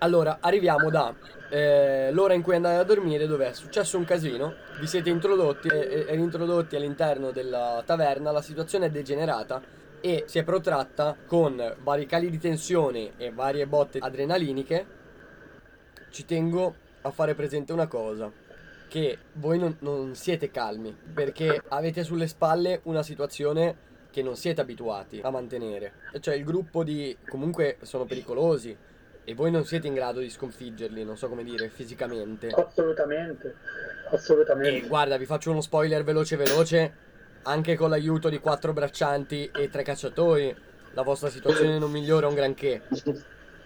Allora, arriviamo da eh, l'ora in cui andate a dormire dove è successo un casino, vi siete introdotti e, e all'interno della taverna, la situazione è degenerata e si è protratta con vari cali di tensione e varie botte adrenaliniche. Ci tengo a fare presente una cosa, che voi non, non siete calmi, perché avete sulle spalle una situazione che non siete abituati a mantenere. Cioè il gruppo di... comunque sono pericolosi, e voi non siete in grado di sconfiggerli, non so come dire, fisicamente. Assolutamente, assolutamente. E guarda, vi faccio uno spoiler veloce veloce, anche con l'aiuto di quattro braccianti e tre cacciatori, la vostra situazione non migliora un granché.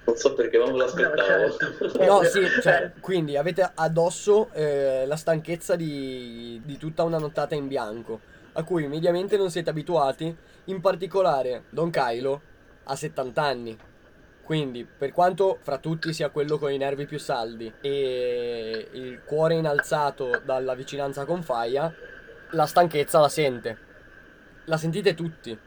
Non so perché non me l'aspettavo. No, certo. No, sì, cioè, quindi avete addosso eh, la stanchezza di, di tutta una nottata in bianco, a cui mediamente non siete abituati, in particolare Don Kylo ha 70 anni. Quindi, per quanto fra tutti sia quello con i nervi più saldi e il cuore innalzato dalla vicinanza con Faia, la stanchezza la sente. La sentite tutti.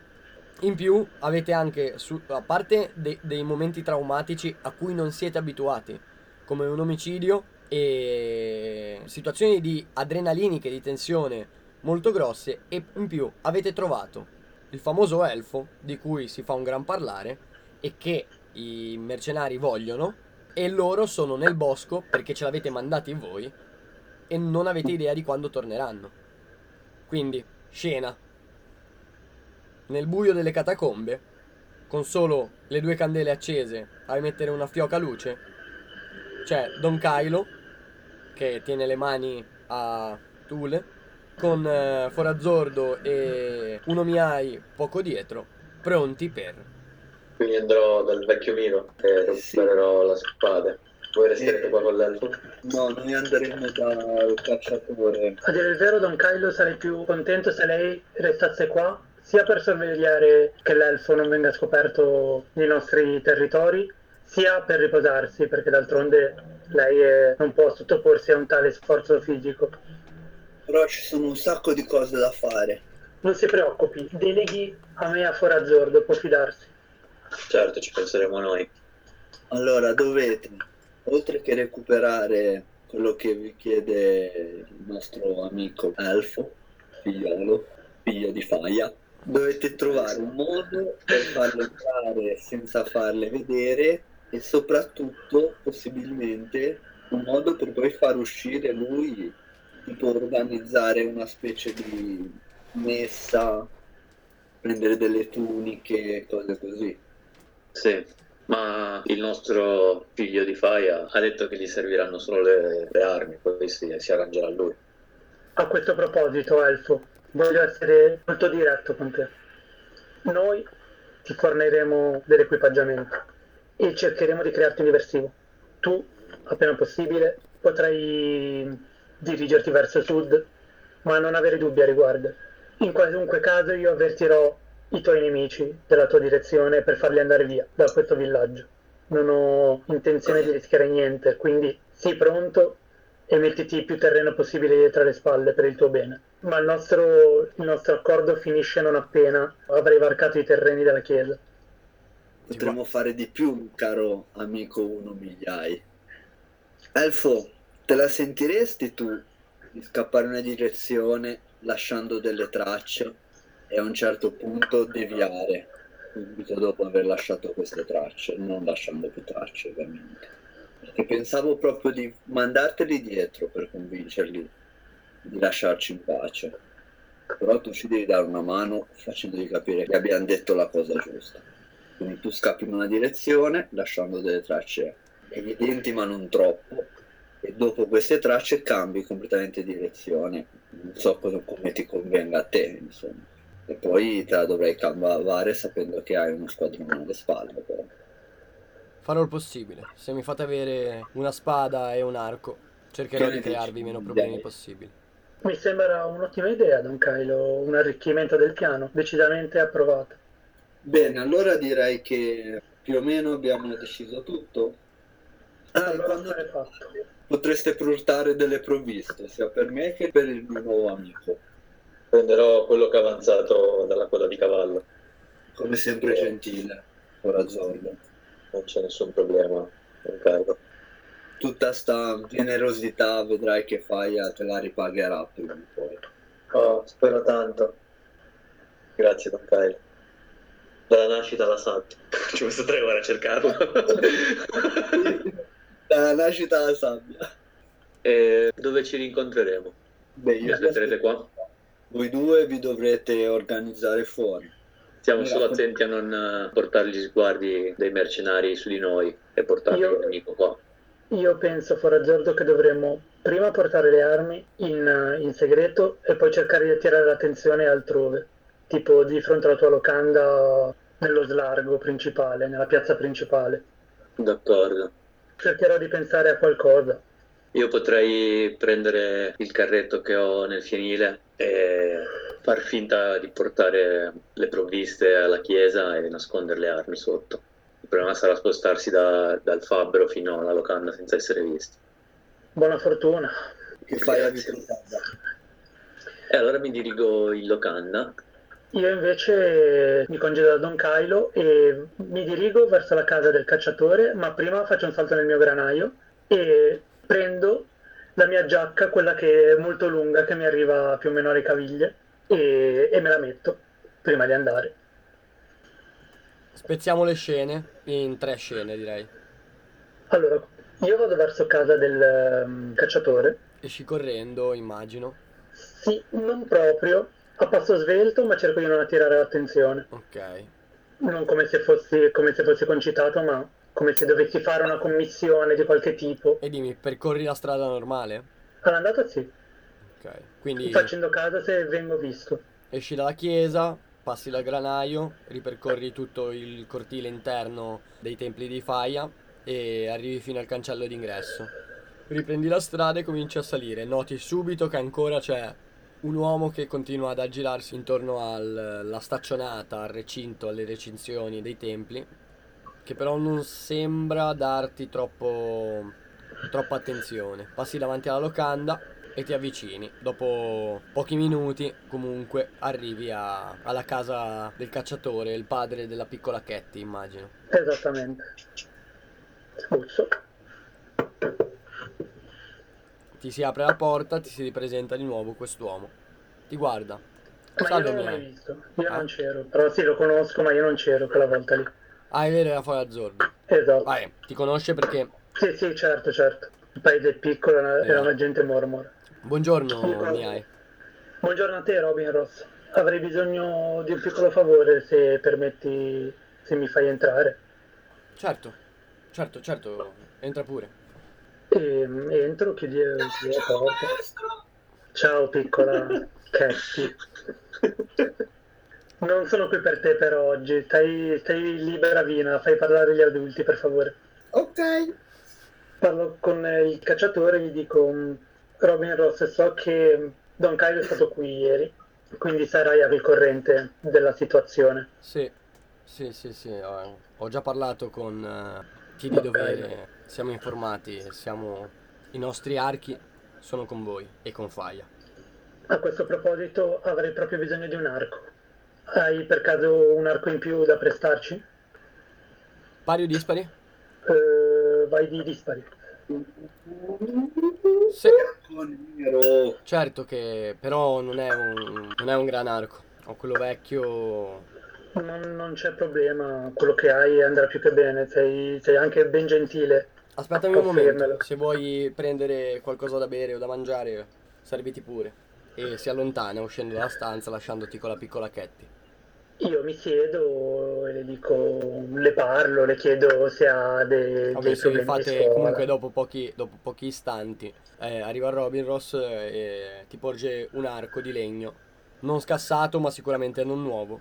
In più avete anche, su- a parte de- dei momenti traumatici a cui non siete abituati, come un omicidio e situazioni di adrenaliniche, di tensione molto grosse, e in più avete trovato il famoso elfo di cui si fa un gran parlare e che i mercenari vogliono e loro sono nel bosco perché ce l'avete mandati voi e non avete idea di quando torneranno. Quindi, scena. Nel buio delle catacombe, con solo le due candele accese a emettere una fioca luce, c'è Don Kylo che tiene le mani a Tule con eh, Forazzordo e un Omiai poco dietro, pronti per Quindi andrò dal vecchio Miro e recupererò la spada. Voi resterete Eh. qua con l'elfo? No, noi andremo dal cacciatore. A dire il vero, Don Kylo sarei più contento se lei restasse qua, sia per sorvegliare che l'elfo non venga scoperto nei nostri territori, sia per riposarsi, perché d'altronde lei è- non può sottoporsi a un tale sforzo fisico. Però ci sono un sacco di cose da fare. Non si preoccupi, deleghi a me a Forazzordo, può fidarsi. Certo, ci penseremo noi. Allora, dovete, oltre che recuperare quello che vi chiede il nostro amico Elfo, figliolo, figlio di Faia, dovete trovare un modo per farle entrare senza farle vedere e soprattutto, possibilmente, un modo per poi far uscire lui, tipo organizzare una specie di messa, prendere delle tuniche, cose così. Sì, ma il nostro figlio di Faia ha detto che gli serviranno solo le, le armi, poi si, si arrangerà lui. A questo proposito, Elfo, voglio essere molto diretto con te. Noi ti forniremo dell'equipaggiamento e cercheremo di crearti un diversivo. Tu, appena possibile, potrai dirigerti verso sud, ma non avere dubbi a riguardo. In qualunque caso io avvertirò i tuoi nemici della tua direzione per farli andare via da questo villaggio. Non ho intenzione di rischiare niente, quindi sii pronto e mettiti più terreno possibile dietro le spalle per il tuo bene. Ma il nostro, il nostro accordo finisce non appena avrai varcato i terreni della chiesa. Potremmo fare di più, caro amico uno migliai. Elfo, te la sentiresti tu di scappare in una direzione lasciando delle tracce e a un certo punto deviare subito dopo aver lasciato queste tracce, non lasciando più tracce ovviamente. Perché pensavo proprio di mandarteli dietro per convincerli di lasciarci in pace. Però tu ci devi dare una mano facendogli capire che abbiamo detto la cosa giusta. Quindi tu scappi in una direzione lasciando delle tracce evidenti ma non troppo e dopo queste tracce cambi completamente direzione. Non so cosa, come ti convenga a te, insomma. E poi te la dovrai cavare sapendo che hai uno squadrone alle spalle. Però. Farò il possibile. Se mi fate avere una spada e un arco, cercherò Che di crearvi meno problemi Dai. possibili. Mi sembra un'ottima idea, Don Kylo, un arricchimento del piano, decisamente approvato. Bene, allora direi che più o meno abbiamo deciso tutto. Ah, Allora quando fatto. potreste portare delle provviste, sia per me che per il mio nuovo amico. Prenderò quello che è avanzato dalla coda di cavallo, Come sempre gentile, ora Zordo. non c'è nessun problema, non cargo. tutta sta generosità vedrai che Faia te la ripagherà prima o poi. Oh, spero tanto. Grazie, Don Kyle. Dalla nascita alla sabbia. Ci ho messo tre ore a cercarlo. Dalla nascita alla sabbia. e dove ci rincontreremo? Beh, Mi aspetterete qua? Voi due vi dovrete organizzare fuori. Stiamo solo attenti a non eh, portare gli sguardi dei mercenari su di noi e portare Io- il nemico qua. Io penso, Forazzordo, che dovremmo prima portare le armi in, in segreto e poi cercare di attirare l'attenzione altrove, tipo di fronte alla tua locanda nello slargo principale, nella piazza principale. D'accordo. Cercherò di pensare a qualcosa. Io potrei prendere il carretto che ho nel fienile e far finta di portare le provviste alla chiesa e nascondere le armi sotto. Il problema sarà spostarsi da- dal fabbro fino alla locanda senza essere visti. Buona fortuna. Che fai a? E allora mi dirigo in locanda. Io invece mi congedo da Don Kylo e mi dirigo verso la casa del cacciatore, ma prima faccio un salto nel mio granaio e prendo la mia giacca, quella che è molto lunga, che mi arriva più o meno alle caviglie, e, e me la metto prima di andare. Spezziamo le scene in tre scene, direi. Allora, io vado verso casa del ehm, cacciatore. Esci correndo, immagino. Sì, non proprio a passo svelto, ma cerco di non attirare l'attenzione. Ok. Non come se fossi, come se fossi concitato, ma come se dovessi fare una commissione di qualche tipo. E dimmi, percorri la strada normale? All'andata sì, Ok. Quindi facendo caso se vengo visto. esci dalla chiesa, passi dal granaio, ripercorri tutto il cortile interno dei templi di Faia e arrivi fino al cancello d'ingresso. Riprendi la strada e cominci a salire. Noti subito che ancora c'è un uomo che continua ad aggirarsi intorno al- alla staccionata, al recinto, alle recinzioni dei templi, che però non sembra darti troppo, troppa attenzione. Passi davanti alla locanda e ti avvicini. Dopo pochi minuti, comunque, arrivi a- alla casa del cacciatore, il padre della piccola Ketty, immagino. Esattamente. Busso. Ti si apre la porta, ti si ripresenta di nuovo quest'uomo. Ti guarda. Ma Salve, io non l'ho mai visto. Io Ah. non c'ero. Però sì, lo conosco, ma io non c'ero quella volta lì. Ah, è vero, era fuori azzurro. Esatto. Vai, ti conosce perché... Sì, sì, certo, certo. Il paese è piccolo, era Esatto. una gente mormora. Buongiorno, miei. Buongiorno a te, Robin Ross. Avrei bisogno di un piccolo favore, se permetti, se mi fai entrare. Certo, certo, certo, entra pure. E, entro, chiudi, chiudi la porta. Ciao, piccola Cassie. Non sono qui per te per oggi. Stai, stai libera, Vina. Fai parlare gli adulti, per favore. Ok. Parlo con eh, il cacciatore e gli dico: "Mm, Robin Ross, so che Don Kyle è stato qui ieri, quindi sarai al corrente della situazione. Sì, sì, sì, sì, ho, ho già parlato con eh, chi di dovere, siamo informati, siamo, i nostri archi sono con voi e con Faia. A questo proposito, avrei proprio bisogno di un arco. Hai per caso un arco in più da prestarci? Pari o dispari? Eh, vai di dispari. Sì, Nero. certo che però non è un, non è un gran arco, ho quello vecchio, Non, non c'è problema, quello che hai andrà più che bene, sei, sei anche ben gentile. Aspettami un momento, se vuoi prendere qualcosa da bere o da mangiare, serviti pure. E si allontana uscendo dalla stanza lasciandoti con la piccola Ketty. Io mi siedo e le dico, le parlo, le chiedo se ha de- Vabbè, dei problemi fate comunque dopo pochi, dopo pochi istanti, eh, arriva Robin Ross e ti porge un arco di legno, non scassato ma sicuramente non nuovo,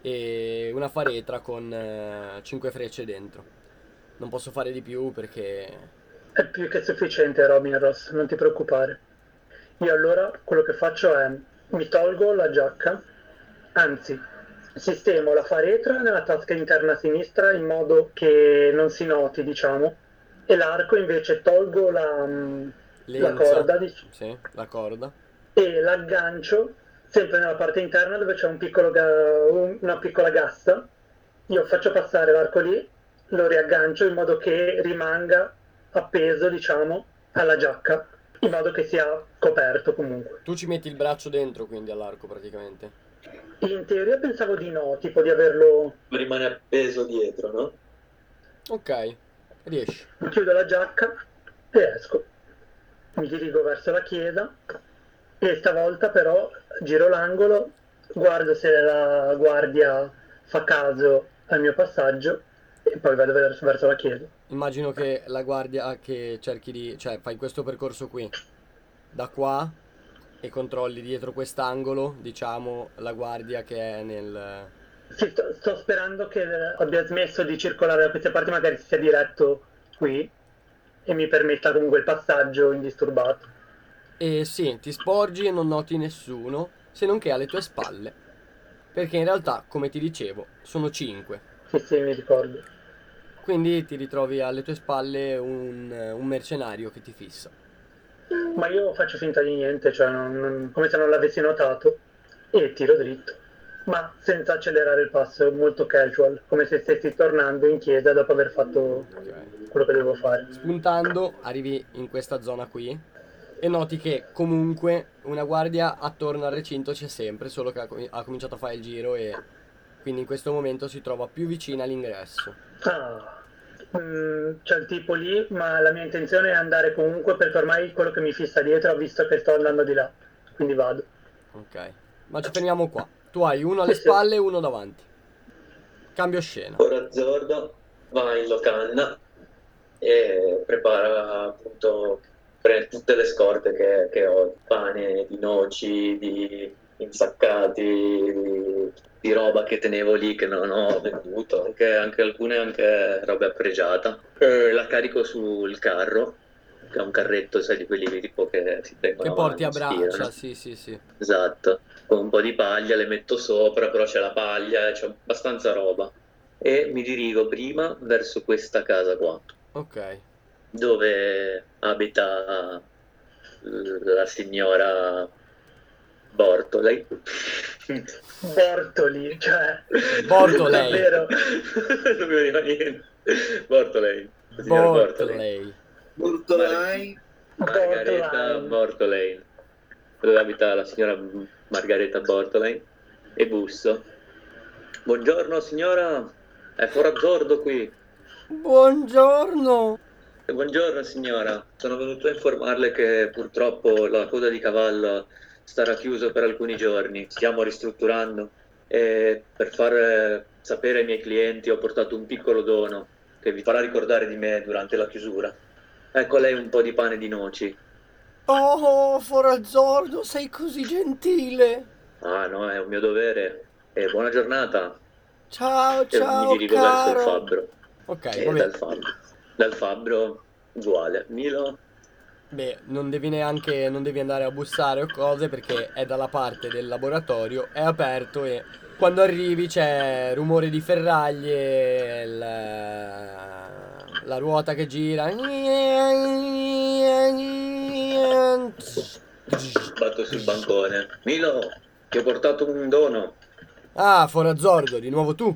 e una faretra con 5 frecce dentro. Non posso fare di più perché... È più che sufficiente, Robin Ross, non ti preoccupare. Io allora quello che faccio è mi tolgo la giacca, anzi, sistemo la faretra nella tasca interna sinistra in modo che non si noti, diciamo, e l'arco invece tolgo la, mm, la corda dic- Sì, la corda. e l'aggancio sempre nella parte interna dove c'è un ga- un- una piccola gassa. Io faccio passare l'arco lì, lo riaggancio in modo che rimanga appeso, diciamo, alla giacca, in modo che sia coperto comunque. Tu ci metti il braccio dentro quindi all'arco praticamente. In teoria pensavo di no, tipo di averlo... Rimane appeso dietro, no? Ok, riesci. Chiudo la giacca e esco. Mi dirigo verso la chiesa e stavolta però giro l'angolo, guardo se la guardia fa caso al mio passaggio e poi vado verso, verso la chiesa. Immagino che la guardia che cerchi di... cioè fai questo percorso qui, da qua e controlli dietro quest'angolo, diciamo, la guardia che è nel... Sì, sto, sto sperando che abbia smesso di circolare da queste parti, magari si sia diretto qui e mi permetta comunque il passaggio indisturbato. E sì, ti sporgi e non noti nessuno, se non che alle tue spalle. Perché in realtà, come ti dicevo, sono cinque. Sì, sì, mi ricordo. Quindi ti ritrovi alle tue spalle un, un mercenario che ti fissa. Ma io faccio finta di niente, cioè non- non- come se non l'avessi notato, e tiro dritto. Ma senza accelerare il passo, molto casual, come se stessi tornando in chiesa dopo aver fatto Ok. quello che dovevo fare. Spuntando, arrivi in questa zona qui e noti che comunque una guardia attorno al recinto c'è sempre, solo che ha, com- ha cominciato a fare il giro e quindi in questo momento si trova più vicina all'ingresso. Ah, mm, c'è il tipo lì, ma la mia intenzione è andare comunque perché ormai quello che mi fissa dietro ha visto che sto andando di là, quindi vado. Ok. Ma ci fermiamo qua. Tu hai uno alle Sì, sì. spalle e uno davanti. Cambio scena. Ora Zordo va in locanna e prepara appunto prende tutte le scorte che, che ho, di pane, di noci, di insaccati, di, di roba che tenevo lì che non ho venduto, anche, anche alcune anche roba pregiata. E la carico sul carro, che è un carretto, sai, di quelli tipo che si tengono Che porti a braccia, tirano. sì, sì, sì. Esatto, con un po' di paglia le metto sopra, però c'è la paglia, c'è abbastanza roba. E mi dirigo prima verso questa casa qua, Ok. dove abita la signora Bortolei. Bortoli, cioè... Bortolei. Davvero. non mi veniva niente. Bortolei. Bortolei. Bortolei. Margareta. Bortolei, dove abita la signora Margareta Bortolei, e busso. Buongiorno signora, è Forazzordo qui. Buongiorno. Buongiorno signora, sono venuto a informarle che purtroppo la coda di cavallo starà chiuso per alcuni giorni, stiamo ristrutturando e per far eh, sapere ai miei clienti ho portato un piccolo dono che vi farà ricordare di me durante la chiusura. Ecco a lei un po' di pane di noci. Oh, Forazzordo, sei così gentile. Ah no, è un mio dovere. E buona giornata. Ciao, E ciao, mi dirigo verso il caro. fabbro. Ok, E vabbè. dal fabbro. Dal fabbro uguale. Milo. Beh, non devi neanche, non devi andare a bussare o cose perché è dalla parte del laboratorio, è aperto e quando arrivi c'è rumore di ferraglie, la, la ruota che gira. Batto sul bancone. Milo, ti ho portato un dono. Ah, Forazzordo, di nuovo tu.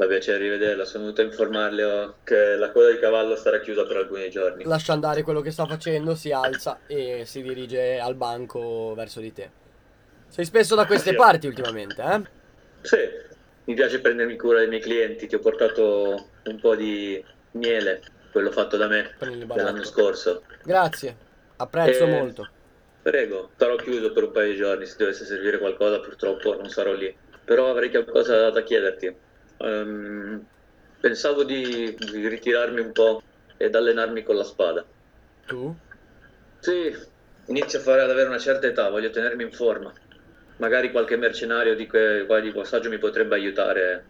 Fa piacere rivederla, sono venuto a informarle oh, che la coda di cavallo sarà chiusa per alcuni giorni. Lascia andare quello che sta facendo, si alza e si dirige al banco verso di te. Sei spesso da queste Sì. parti ultimamente, eh? Sì, mi piace prendermi cura dei miei clienti, ti ho portato un po' di miele, quello fatto da me baratto. scorso. Grazie, apprezzo Eh, molto. Prego, starò chiuso per un paio di giorni, se dovesse servire qualcosa purtroppo non sarò lì. Però avrei qualcosa da chiederti. Ehm, pensavo di, di ritirarmi un po' ed allenarmi con la spada. Tu? Sì, inizio a fare ad avere una certa età, voglio tenermi in forma. Magari qualche mercenario di, que, di passaggio mi potrebbe aiutare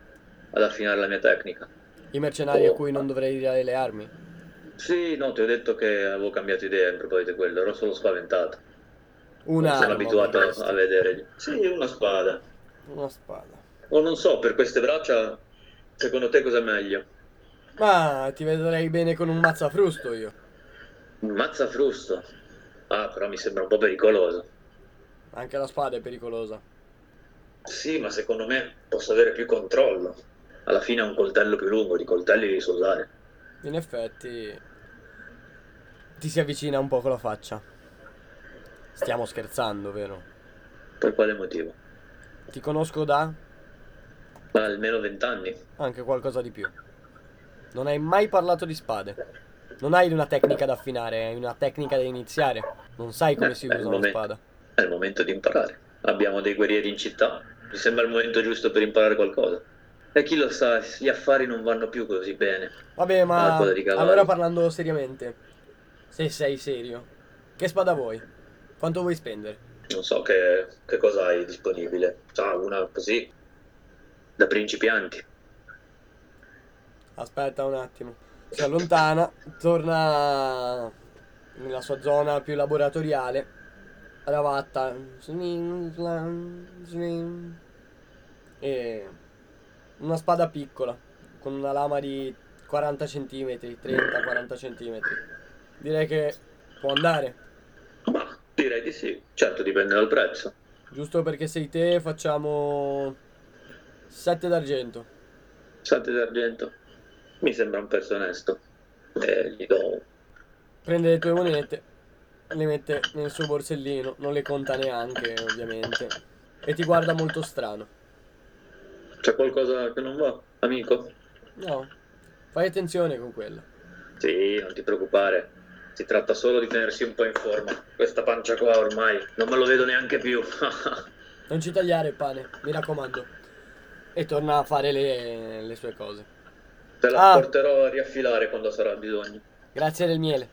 ad affinare la mia tecnica. I mercenari a Oh. cui non dovrei tirare le armi? Sì, no, ti ho detto che avevo cambiato idea in proposito di quello, ero solo spaventato. Una sono abituato a vedere. Sì, una spada. Una spada. O non so, per queste braccia, secondo te cosa è meglio? Ma ti vedrei bene con un mazzafrusto io. Un mazzafrusto. Ah, però mi sembra un po' pericoloso. Anche la spada è pericolosa. Sì, ma secondo me posso avere più controllo. Alla fine è un coltello più lungo, di coltelli li so usare. In effetti, ti si avvicina un po' con la faccia. Stiamo scherzando, vero? Per quale motivo? Ti conosco da Ma almeno vent'anni. anche qualcosa di più. Non hai mai parlato di spade. Non hai una tecnica da affinare, hai una tecnica da iniziare. Non sai come Eh, si usa una momento. spada. È il momento di imparare. Abbiamo dei guerrieri in città. Mi sembra il momento giusto per imparare qualcosa. E chi lo sa, gli affari non vanno più così bene. Vabbè, ma Ah, allora parlando seriamente, se sei serio, che spada vuoi? Quanto vuoi spendere? Non so che, che cosa hai disponibile. Sa, una così. Da principianti. Aspetta un attimo. Si allontana, torna nella sua zona più laboratoriale. Ravatta. E una spada piccola, con una lama di 40 cm, 30-40 cm. Direi che può andare. Ma direi di sì. Certo, dipende dal prezzo. Giusto perché sei te, facciamo 7 d'argento. 7 d'argento. Mi sembra un prezzo onesto. E gli do. Prende le tue monete, le mette nel suo borsellino, non le conta neanche, ovviamente. E ti guarda molto strano. C'è qualcosa che non va, amico? No, fai attenzione con quello. Sì, non ti preoccupare. Si tratta solo di tenersi un po' in forma. Questa pancia qua ormai non me lo vedo neanche più. Non ci tagliare il pane, mi raccomando. E torna a fare le, le sue cose. Te la Ah. porterò a riaffilare quando sarà bisogno. Grazie del miele.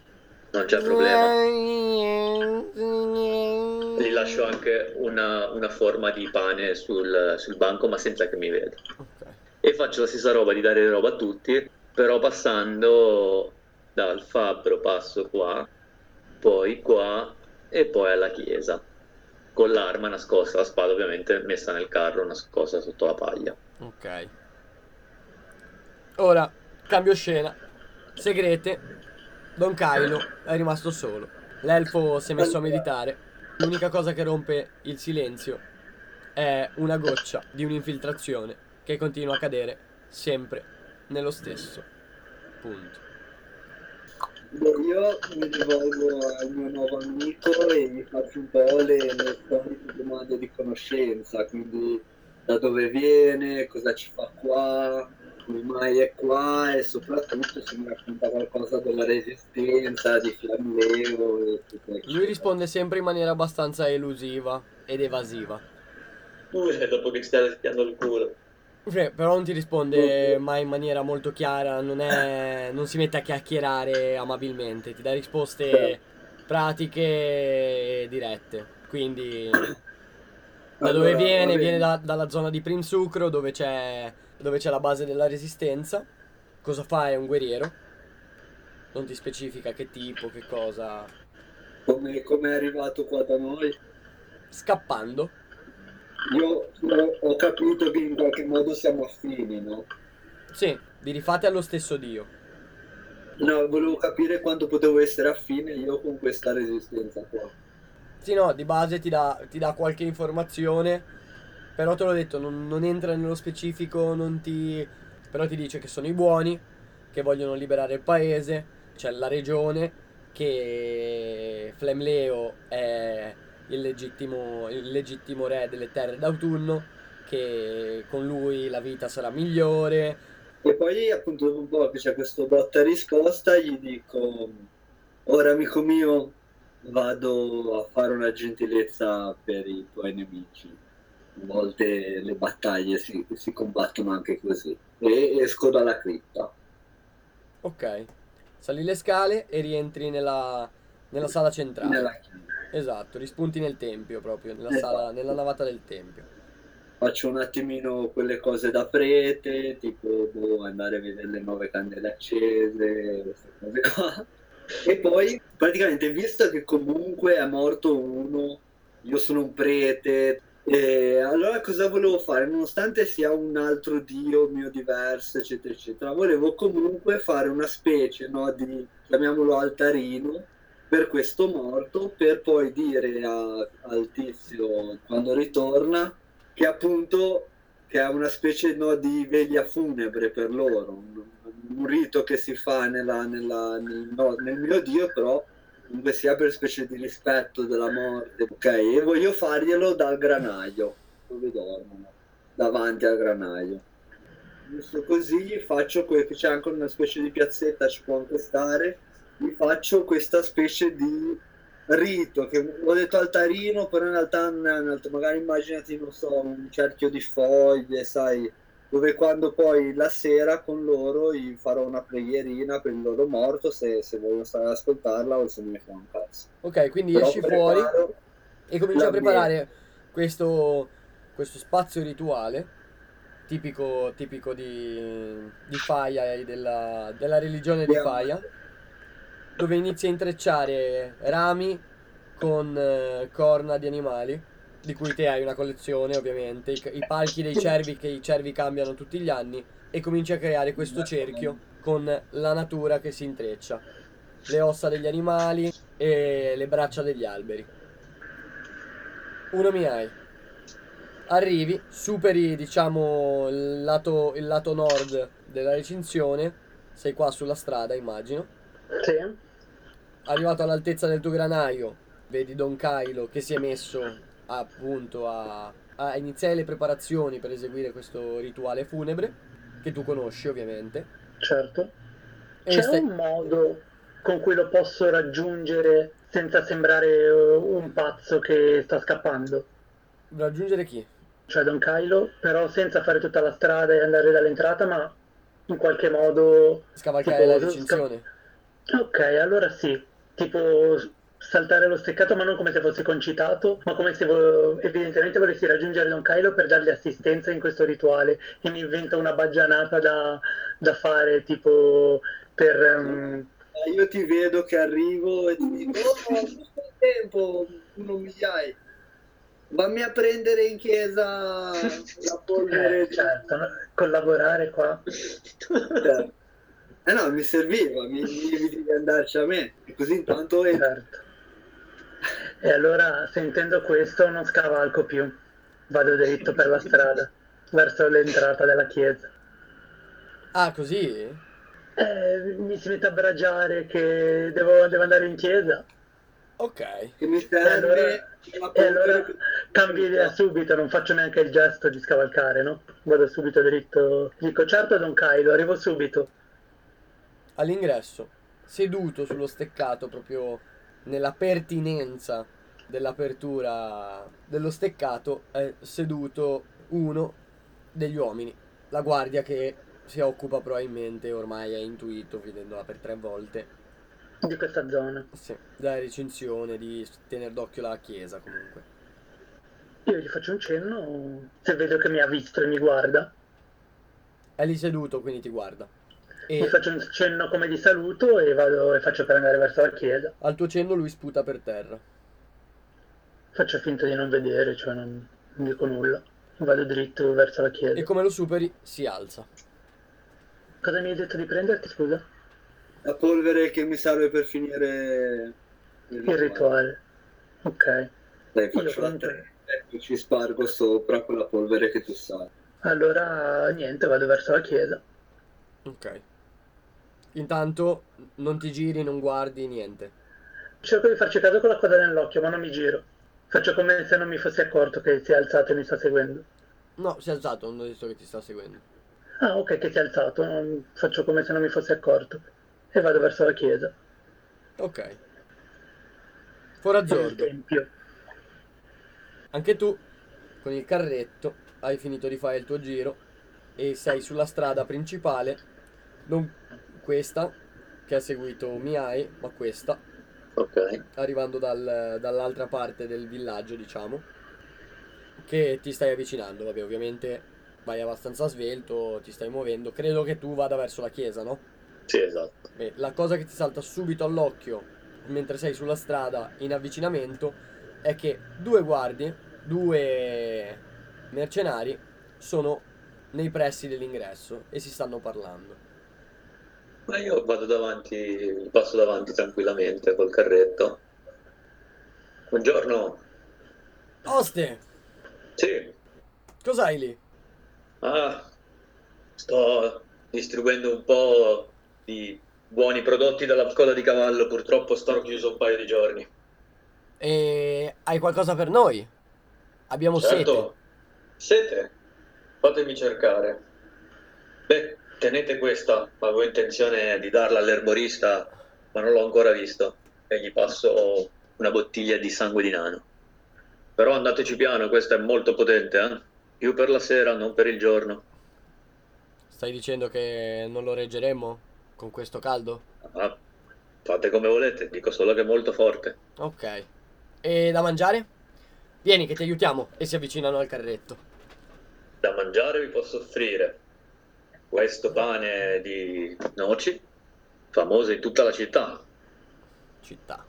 Non c'è problema. Gli lascio anche una, una forma di pane sul, sul banco, ma senza che mi veda. Ok. E faccio la stessa roba di dare roba a tutti, però passando dal fabbro passo qua, poi qua e poi alla chiesa. Con l'arma nascosta, la spada ovviamente messa nel carro, nascosta sotto la paglia. Ok. Ora, cambio scena. Segrete. Don Kylo è rimasto solo. L'elfo si è messo a meditare. L'unica cosa che rompe il silenzio è una goccia di un'infiltrazione che continua a cadere sempre nello stesso punto. Io mi rivolgo al mio nuovo amico e gli faccio un po' le, le solite domande di conoscenza, quindi da dove viene, cosa ci fa qua, come mai è qua e soprattutto se mi racconta qualcosa della resistenza, di Fiammeo e tutte le Lui risponde sempre in maniera abbastanza elusiva ed evasiva. Uh, dopo che ti stai rischiando il culo. Sì, però non ti risponde mai in maniera molto chiara, non, è, non si mette a chiacchierare amabilmente, ti dà risposte pratiche e dirette. Quindi da dove Allora, viene? Viene da- dalla zona di Primsucro dove c'è, dove c'è la base della resistenza. Cosa fa? È un guerriero. Non ti specifica che tipo, che cosa. Come, come è arrivato qua da noi? Scappando. Io ho- capito che in qualche modo siamo affini, no? Sì, vi rifate allo stesso dio. No, volevo capire quanto potevo essere affine io con questa resistenza qua. Sì, no, di base ti dà, ti dà qualche informazione, però te l'ho detto, non, non entra nello specifico, non ti... però ti dice che sono i buoni, che vogliono liberare il paese, c'è la regione, che Flemleo è il legittimo, il legittimo re delle terre d'autunno, che con lui la vita sarà migliore. E poi appunto dopo un po' che c'è questo botta risposta gli dico ora amico mio vado a fare una gentilezza per i tuoi nemici. A volte le battaglie si, si combattono anche così. E esco dalla cripta. Ok, sali le scale e rientri nella, nella sala centrale. Nella. Esatto, rispunti nel tempio proprio, nella Esatto. sala, nella navata del tempio. Faccio un attimino quelle cose da prete, tipo boh, andare a vedere le nuove candele accese, queste cose qua. E poi, praticamente, visto che comunque è morto uno, io sono un prete, e allora cosa volevo fare? Nonostante sia un altro dio mio diverso, eccetera, eccetera, volevo comunque fare una specie no, di, chiamiamolo altarino, per questo morto, per poi dire a- al tizio quando ritorna che appunto che è una specie no, di veglia funebre per loro, un, un rito che si fa nella- nella- nel, no, nel mio dio, però comunque sia per specie di rispetto della morte, ok? E voglio farglielo dal granaio, dove dormono, davanti al granaio. Giusto così faccio, que- c'è anche una specie di piazzetta, ci può anche stare, gli faccio questa specie di rito, che ho detto altarino, però in realtà non è un alto, magari immaginati, non so, un cerchio di foglie, sai, dove quando poi la sera con loro farò una preghierina per il loro morto se, se vogliono stare ad ascoltarla o se non mi fa un cazzo. Ok, quindi Però esci fuori e cominci a preparare questo, questo spazio rituale tipico, tipico di, di Faia e della, della religione di Faia dove inizi a intrecciare rami con eh, corna di animali di cui te hai una collezione ovviamente i, i palchi dei cervi che i cervi cambiano tutti gli anni e cominci a creare questo cerchio con la natura che si intreccia le ossa degli animali e le braccia degli alberi. Uno mi hai. Arrivi superi diciamo il lato, il lato nord della recinzione sei qua sulla strada immagino. Sì. Arrivato all'altezza del tuo granaio, vedi Don Kylo che si è messo appunto a, a iniziare le preparazioni per eseguire questo rituale funebre, che tu conosci ovviamente. Certo. E C'è stai- un modo con cui lo posso raggiungere senza sembrare eh, un pazzo che sta scappando? Raggiungere chi? Cioè Don Kylo, però senza fare tutta la strada e andare dall'entrata, ma in qualche modo... Scavalcare Tipo, la sca- recinzione. Ok, allora sì, tipo saltare lo steccato ma non come se fossi concitato, ma come se vo- evidentemente volessi raggiungere Don Kylo per dargli assistenza in questo rituale e mi invento una baggianata da, da fare tipo per... Eh, Io ti vedo che arrivo e ti dico, oh, il tempo, uno migliaia. Vammi a prendere in chiesa la polvere. eh, certo, no? collaborare qua. Certo. Eh no, mi serviva, mi, devi di andarci a me. E così intanto entro. Certo. E allora sentendo questo non scavalco più, vado dritto per la strada, verso l'entrata della chiesa. Ah, così? Eh, mi si mette a bragiare che devo, devo andare in chiesa. Ok. Che mi E serve allora, la e allora cambio idea subito, non faccio neanche il gesto di scavalcare, no? Vado subito dritto. Dico, certo Don Kylo, arrivo subito. All'ingresso, seduto sullo steccato, proprio nella pertinenza dell'apertura dello steccato, è seduto uno degli uomini, la guardia che si occupa probabilmente, ormai è intuito, vedendola per tre volte, Di questa zona. sì, della recinzione, di tenere d'occhio la chiesa comunque. Io gli faccio un cenno, se vedo che mi ha visto e mi guarda, È lì seduto, quindi ti guarda. E faccio un cenno come di saluto e vado e faccio per andare verso la chiesa. al tuo cenno lui sputa per terra. Faccio finta di non vedere, cioè non, non dico nulla. Vado dritto verso la chiesa. E come lo superi, si alza. Cosa mi hai detto di prenderti, scusa? la polvere che mi serve per finire Il rituale. Ok. Dai, Io faccio la tre. Ecco, ci spargo sopra quella polvere che tu sai. Allora, niente, vado verso la chiesa. Ok. Intanto non ti giri, non guardi, niente. Cerco di farci caso con la coda nell'occhio, ma non mi giro. Faccio come se non mi fossi accorto che si è alzato e mi sta seguendo. No, si è alzato, non ho detto che ti sta seguendo. Ah, ok, che si è alzato. Faccio come se non mi fossi accorto. E vado verso la chiesa. Ok. Forazzordo, tempio. anche tu con il carretto hai finito di fare il tuo giro e sei sulla strada principale, non questa che ha seguito Miai, ma questa, Ok. arrivando dal- dall'altra parte del villaggio, diciamo, che ti stai avvicinando. Vabbè, ovviamente vai abbastanza svelto, ti stai muovendo. Credo che tu vada verso la chiesa, no? Sì, esatto. Beh, la cosa che ti salta subito all'occhio mentre sei sulla strada in avvicinamento è che due guardie, due mercenari sono nei pressi dell'ingresso e si stanno parlando. Ma io vado davanti, passo davanti tranquillamente col carretto. Buongiorno. Oste, Sì. cos'hai lì? Ah, sto distribuendo un po' di buoni prodotti dalla coda di cavallo, purtroppo sto chiuso un paio di giorni. E hai qualcosa per noi? Abbiamo certo. sete. Sete? Fatemi cercare. Beh, tenete questa, avevo intenzione di darla all'erborista, ma non l'ho ancora visto. E gli passo una bottiglia di sangue di nano. Però andateci piano, questa è molto potente, eh? Più per la sera, non per il giorno. Stai dicendo che non lo reggeremo con questo caldo? Ah, fate come volete, dico solo che è molto forte. Ok. E da mangiare? Vieni che ti aiutiamo e si avvicinano al carretto. Da mangiare vi posso offrire questo pane di noci, famoso in tutta la città. Città.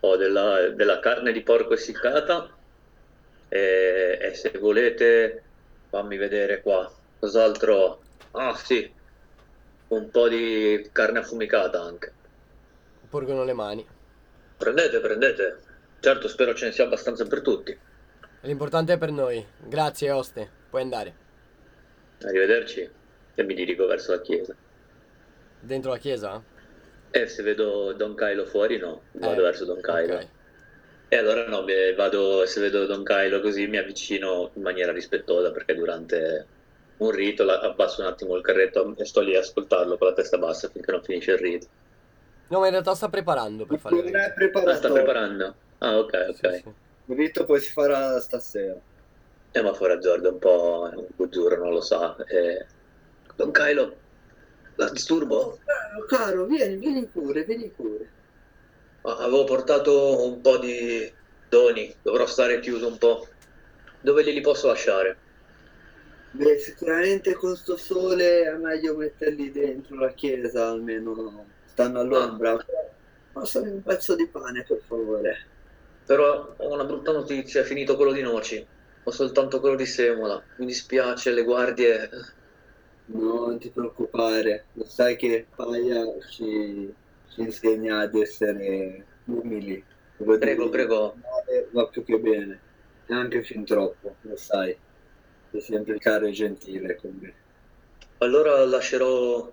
Ho della, della carne di porco essiccata e, e se volete fammi vedere qua cos'altro. Ah sì, un po' di carne affumicata anche. Porgono le mani. Prendete, prendete. Certo, spero ce ne sia abbastanza per tutti. L'importante è per noi. Grazie, oste. Puoi andare. Arrivederci. E mi dirigo verso la chiesa. Dentro la chiesa? Eh, se vedo Don Kylo fuori, no. Vado eh, verso Don Kylo. Okay. E allora no, vado, se vedo Don Kylo così mi avvicino in maniera rispettosa perché durante un rito, abbasso un attimo il carretto e sto lì a ascoltarlo con la testa bassa finché non finisce il rito. No, ma in realtà sta preparando per fare il rito. Ah, sta preparando? Ah, ok, ok. Sì, sì. Il rito poi si farà stasera. Eh, ma fuori Giorgio è un po' un bugiuro, non lo sa. Eh... Don Kylo, la disturbo? Oh, caro, caro, vieni, vieni pure, vieni pure. avevo portato un po' di doni, dovrò stare chiuso un po'. Dove li posso lasciare? Beh, sicuramente con sto sole è meglio metterli dentro la chiesa, almeno stanno all'ombra. Ah. Passami un pezzo di pane, per favore. Però ho una brutta notizia, è finito quello di noci. Ho soltanto quello di semola. Mi dispiace, le guardie... No, non ti preoccupare. Lo sai che Paia ci, ci insegna ad essere umili. Prego, prego. Va più che bene. E anche fin troppo, lo sai sei sempre caro e gentile con me. Allora lascerò,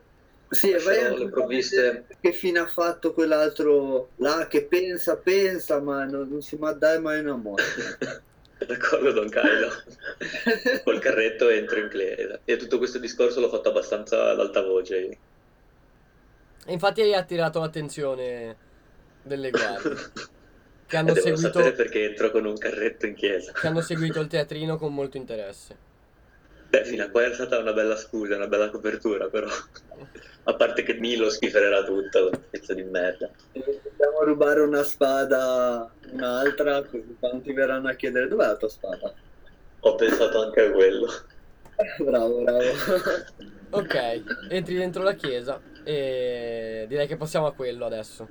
sì, lascerò le provviste. Che fine ha fatto quell'altro là che pensa, pensa, ma non, non si dai mai una morte. D'accordo, Don Kylo. Col carretto entro in chiesa. E tutto questo discorso l'ho fatto abbastanza ad alta voce. E infatti hai attirato l'attenzione delle guardie. che hanno Devo seguito perché entro con un carretto in chiesa. Che hanno seguito il teatrino con molto interesse. Beh, fino a qua è stata una bella scusa, una bella copertura, però. a parte che Milo schiferà tutto, un pezzo di merda. Dobbiamo rubare una spada, un'altra, così quanti verranno a chiedere dov'è la tua spada. Ho pensato anche a quello. bravo, bravo. ok, entri dentro la chiesa e direi che passiamo a quello adesso.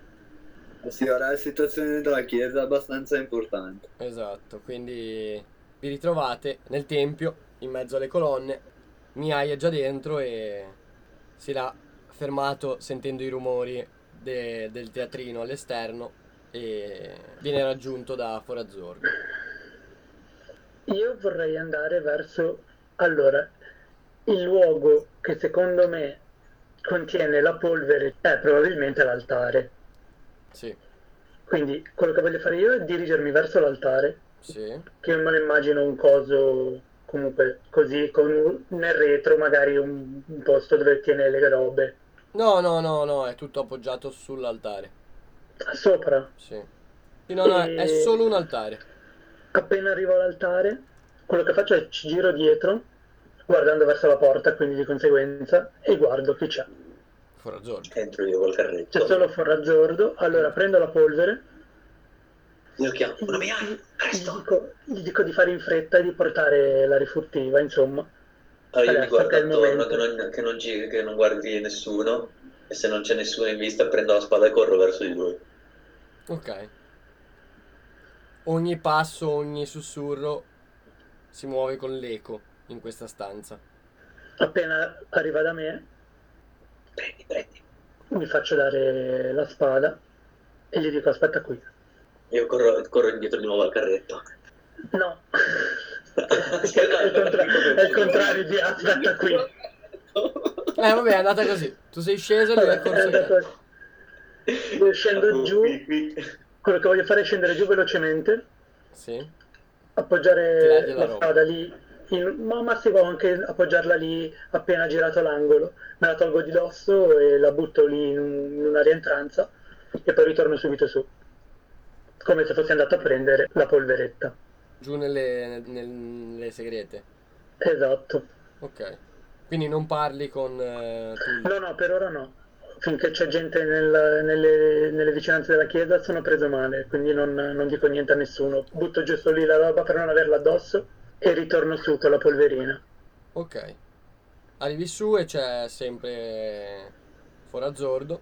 Sì, ora la situazione della chiesa è abbastanza importante. Esatto, quindi vi ritrovate nel tempio in mezzo alle colonne. Miai è già dentro e si era fermato sentendo i rumori de- del teatrino all'esterno e viene raggiunto da Forazzorgo. Io vorrei andare verso allora il luogo che secondo me contiene la polvere è probabilmente l'altare. Sì. Quindi quello che voglio fare io è dirigermi verso l'altare. Sì. Che io me lo immagino un coso comunque così con nel retro magari un, un, posto dove tiene le robe. No, no, no, no, è tutto appoggiato sull'altare. Sopra? Sì. sì no, no, è solo un altare. Appena arrivo all'altare, quello che faccio è ci giro dietro, guardando verso la porta, quindi di conseguenza, e guardo chi c'è. Forazzordo. Entro io col carretto. C'è solo Forazzordo, allora prendo la polvere lo chiamo, una mia, presto. Gli dico, gli dico di fare in fretta e di portare la rifurtiva, insomma. Allora io mi guardo attorno che non, che, non giri, che non guardi nessuno e se non c'è nessuno in vista prendo la spada e corro verso di lui. Ok. Ogni passo, ogni sussurro si muove con l'eco in questa stanza. Appena arriva da me, prendi, prendi. Mi faccio dare la spada e gli dico aspetta qui. Io corro, corro indietro di nuovo al carretto. No. è, il contra- è il contrario di aspetta qui. Eh vabbè, è andata così. Tu sei sceso e lui è corso. Io scendo giù, Qui, qui. quello che voglio fare è scendere giù velocemente, Sì. appoggiare la la spada lì, in- ma massimo anche appoggiarla lì appena girato l'angolo, me la tolgo di dosso e la butto lì in una rientranza e poi ritorno subito su, come se fossi andato a prendere la polveretta. Giù nelle, nel- nelle segrete. Esatto. Ok. Quindi non parli con eh. No, no, per ora no. Finché c'è gente nel- nelle, nelle vicinanze della chiesa sono preso male, quindi non, non dico niente a nessuno. Butto giusto lì la roba per non averla addosso e ritorno su con la polverina. Ok. Arrivi su e c'è sempre Forazzordo.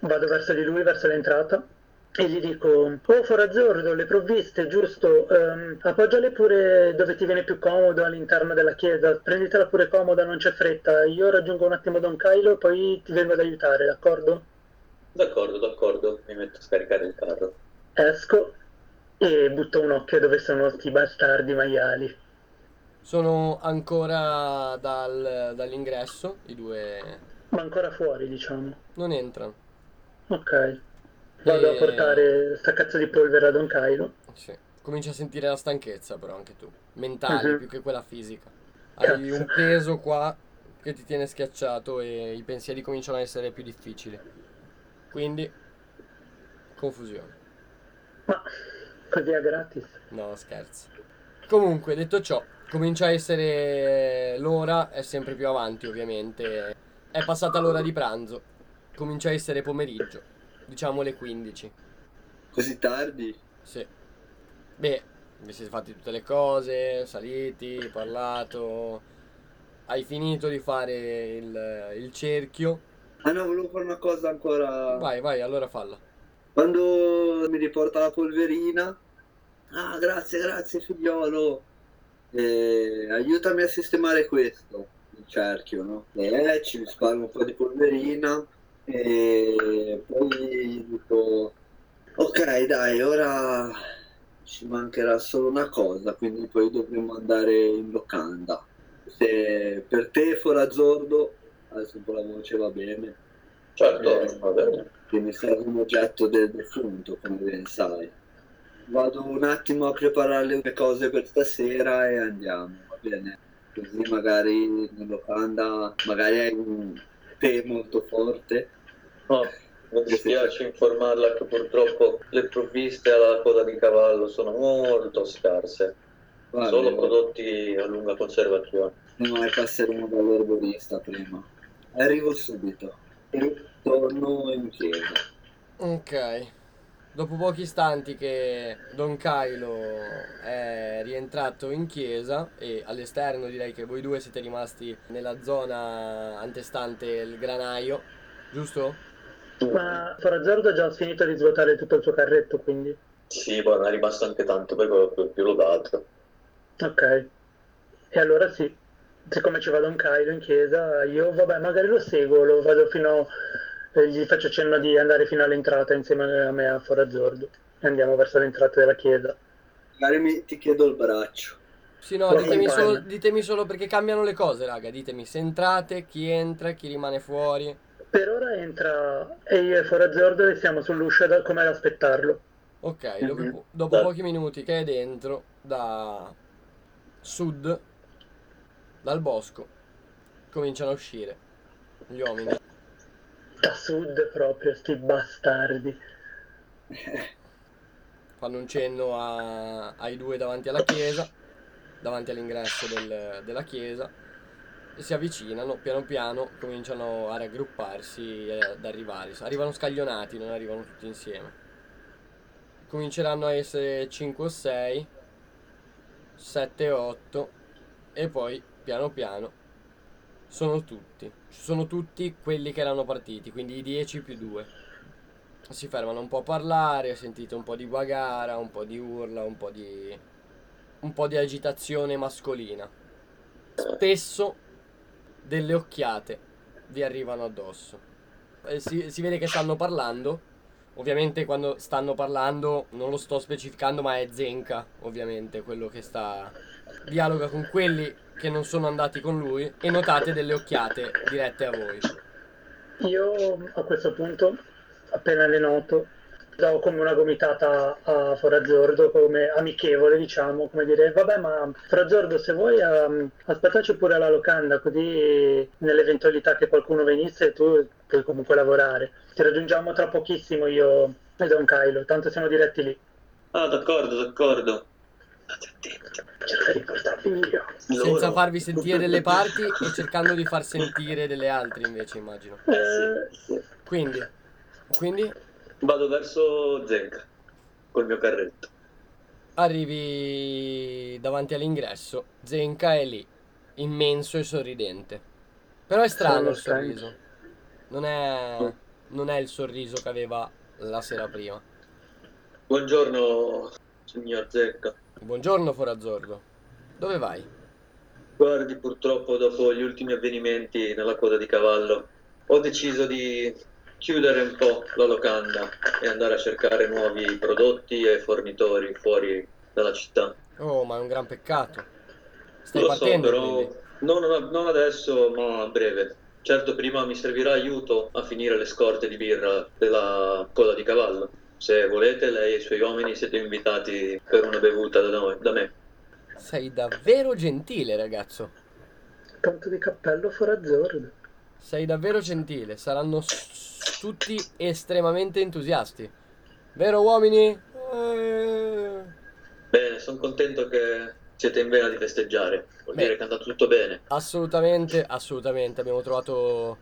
Vado verso di lui, verso l'entrata e gli dico: Oh, Forazzordo, le provviste, giusto? Ehm, appoggiale pure dove ti viene più comodo all'interno della chiesa. Prenditela pure comoda, non c'è fretta. Io raggiungo un attimo Don Kylo e poi ti vengo ad aiutare, d'accordo? D'accordo, d'accordo, mi metto a scaricare il carro. Esco e butto un occhio dove sono sti bastardi maiali. Sono ancora dal- dall'ingresso, i due Ma ancora fuori, diciamo. non entrano. Ok. Vado E- a portare sta cazzo di polvere a Don Kylo. Sì. Cominci a sentire la stanchezza però anche tu, mentale Mhm. più che quella fisica. Hai Cazzo. un peso qua che ti tiene schiacciato e i pensieri cominciano a essere più difficili. Quindi confusione. Ma così a gratis. No, scherzo. Comunque, detto ciò, comincia a essere l'ora, è sempre più avanti ovviamente. È passata l'ora di pranzo. Comincia a essere pomeriggio, diciamo le 15. Così tardi? Sì. Beh, vi siete fatti tutte le cose, saliti, parlato. Hai finito di fare il, il cerchio. Ah no, volevo fare una cosa ancora. Vai, vai, allora falla. Quando mi riporta la polverina, ah grazie, grazie figliolo, Eh, aiutami a sistemare questo, il cerchio, no? E ci sparo un po' di polverina e poi dico, ok dai, ora ci mancherà solo una cosa, quindi poi dovremo andare in locanda. Se per te Forazzordo, adesso un po' la voce va bene, Certo, Eh. va bene. che mi serve un oggetto del defunto, come ben sai. Vado un attimo a preparare le cose per stasera e andiamo, va bene? Così magari in locanda, magari hai un tè molto forte. No, mi dispiace informarla che purtroppo le provviste alla coda di cavallo sono molto scarse. Guarda, Solo prodotti a lunga conservazione. mai passeremo dall'erborista prima. Arrivo subito e torno in chiesa. Ok. Dopo pochi istanti che Don Kylo è rientrato in chiesa e all'esterno direi che voi due siete rimasti nella zona antestante il granaio, giusto? Ma Forazzardo ha già finito di svuotare tutto il suo carretto, quindi. Sì, poi non è rimasto anche tanto per quello più lodato. Ok. E allora sì. Siccome ci va Don Kylo in chiesa, io vabbè, magari lo seguo, lo vado fino. Eh, gli faccio cenno di andare fino all'entrata insieme a me a Forazzordo. E andiamo verso l'entrata della chiesa. Magari mi- ti chiedo il braccio. Sì, no, ditemi solo, ditemi solo perché cambiano le cose, raga. Ditemi se entrate, chi entra, chi rimane fuori. Per ora entra e io e Forazzordo siamo sull'uscio da- come ad aspettarlo. Ok, dopo, Mhm. dopo Dai. pochi minuti che è dentro, da sud, dal bosco, cominciano a uscire gli uomini. Da sud proprio, sti bastardi. Fanno un cenno a- ai due davanti alla chiesa, davanti all'ingresso del- della chiesa, e si avvicinano, piano piano cominciano a raggrupparsi e ad arrivare. Arrivano scaglionati, non arrivano tutti insieme. Cominceranno a essere 5 o 6, 7 o 8, e poi piano piano sono tutti. Sono tutti quelli che erano partiti, quindi i 10 più 2 si fermano un po' a parlare, sentite un po' di bagara, un po' di urla, un po' di un po' di agitazione mascolina. Spesso delle occhiate vi arrivano addosso. Eh, si, si vede che stanno parlando. Ovviamente quando stanno parlando non lo sto specificando, ma è Zenka, ovviamente, quello che sta dialoga con quelli che non sono andati con lui e notate delle occhiate dirette a voi. Io a questo punto, appena le noto, do come una gomitata a Forazzordo, come amichevole, diciamo, come dire, vabbè, ma Forazzordo, se vuoi um, aspettaci pure alla locanda, così nell'eventualità che qualcuno venisse tu puoi comunque lavorare. Ti raggiungiamo tra pochissimo io e Don Kylo, tanto siamo diretti lì. Ah, d'accordo, d'accordo. Cerca di portarvi io. Senza farvi sentire delle parti e cercando di far sentire delle altre invece, immagino. Eh, Quindi, quindi Vado verso Zenka col mio carretto. arrivi davanti all'ingresso. Zenka è lì, immenso e sorridente. Però è strano Sono il sorriso. Non è, non è il sorriso che aveva la sera prima. Buongiorno, signor Zenka. Buongiorno Forazzordo. Dove vai? Guardi, purtroppo dopo gli ultimi avvenimenti nella coda di cavallo, ho deciso di chiudere un po' la locanda e andare a cercare nuovi prodotti e fornitori fuori dalla città. Oh, ma è un gran peccato. Stai Lo so, partendo però quindi? non, non adesso, ma a breve. Certo, prima mi servirà aiuto a finire le scorte di birra della coda di cavallo. Se volete, lei e i suoi uomini siete invitati per una bevuta da, noi, da me. Sei davvero gentile, ragazzo. tanto di cappello Forazzordo. Sei davvero gentile. Saranno s- tutti estremamente entusiasti. Vero uomini? Eh, Bene, sono contento che siete in vena di festeggiare. Vuol Beh. dire che è andato tutto bene. Assolutamente, assolutamente. Abbiamo trovato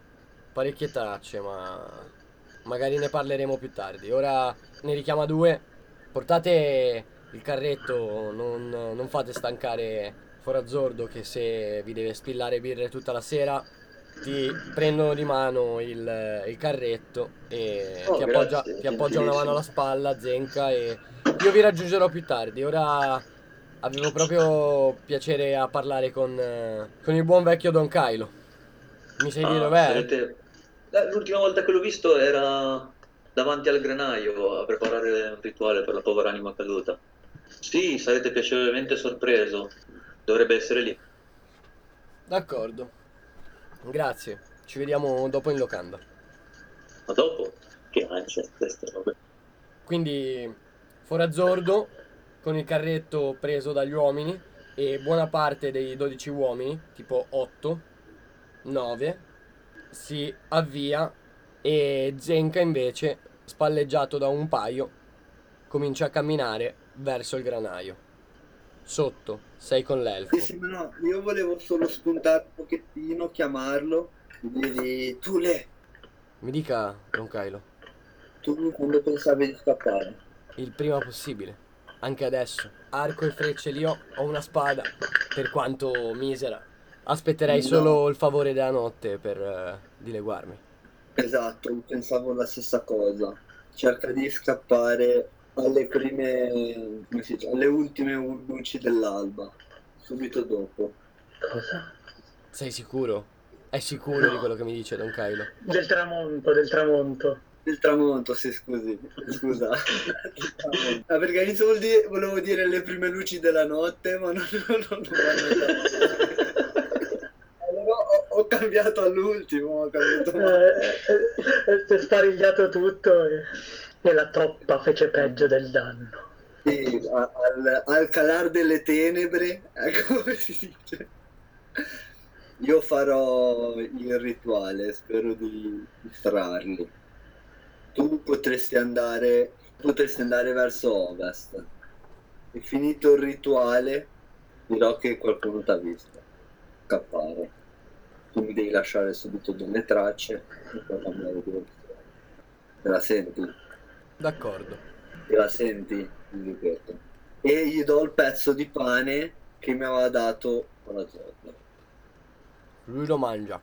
parecchie tracce, ma magari ne parleremo più tardi. Ora ne richiama due. Portate il carretto, non, non fate stancare Forazzordo che se vi deve spillare birre tutta la sera ti prendono di mano il, il carretto e Oh, ti appoggia, grazie, ti appoggia una mano alla spalla, Zenka, e io vi raggiungerò più tardi. Ora avevo proprio piacere a parlare con, con il buon vecchio Don Kylo. Mi dire Ah, dov'è? sarete- L'ultima volta che l'ho visto era davanti al granaio a preparare un rituale per la povera anima caduta. Sì, sarete piacevolmente sorpreso. Dovrebbe essere lì. D'accordo. Grazie. Ci vediamo dopo in locanda. Ma dopo? Che ansia, queste robe. Quindi Forazzordo con il carretto preso dagli uomini e buona parte dei 12 uomini, tipo 8, 9, si avvia e Zenka invece, spalleggiato da un paio, comincia a camminare verso il granaio. Sotto, sei con l'elfo. Sì, sì, ma no, io volevo solo spuntare un pochettino, chiamarlo, dirgli, tu le, Mi dica, Don Kylo, tu quando pensavi di scappare? il prima possibile. Anche adesso. Arco e frecce lì ho, ho una spada, per quanto misera. Aspetterei No. solo il favore della notte per eh, dileguarmi. Esatto, pensavo la stessa cosa. Cerca di scappare alle prime, come si dice, alle ultime luci dell'alba, subito dopo. Cosa? Sei sicuro? È sicuro di quello che mi dice Don Kylo? Del tramonto, del tramonto. Il tramonto, sì, scusi, scusa. Ah, perché vuol dire- volevo dire le prime luci della notte, ma non, non, non cambiato all'ultimo, ho cambiato Eh, eh, eh, si è sparigliato tutto e, e la troppa fece peggio del danno. Sì, al, al calar delle tenebre, ecco come si dice. Io farò il rituale, spero di distrarli. Tu potresti andare, potresti andare verso ovest. E finito il rituale, dirò che qualcuno ti ha visto scappare. Tu mi devi lasciare subito delle tracce e poi cambiare direzione. Te la senti? D'accordo. Te la senti? Mi ripeto. E gli do il pezzo di pane che mi aveva dato la zona. Lui lo mangia.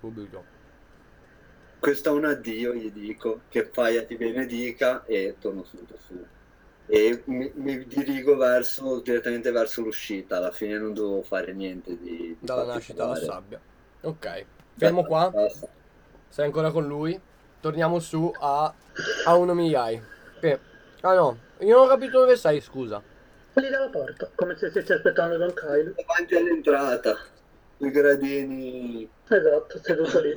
Subito. Questo è un addio, gli dico, che Faia ti benedica e torno subito su. E mi, mi dirigo verso, direttamente verso l'uscita, alla fine non devo fare niente di... di Dalla nascita alla sabbia. Ok. Fermo qua. Sei ancora con lui. Torniamo su a, a uno migliai. Che- Ah no, io non ho capito dove sei, scusa. Lì dalla porta, come se stessi aspettando Don Kylo. Davanti all'entrata, i gradini. Esatto, seduto lì.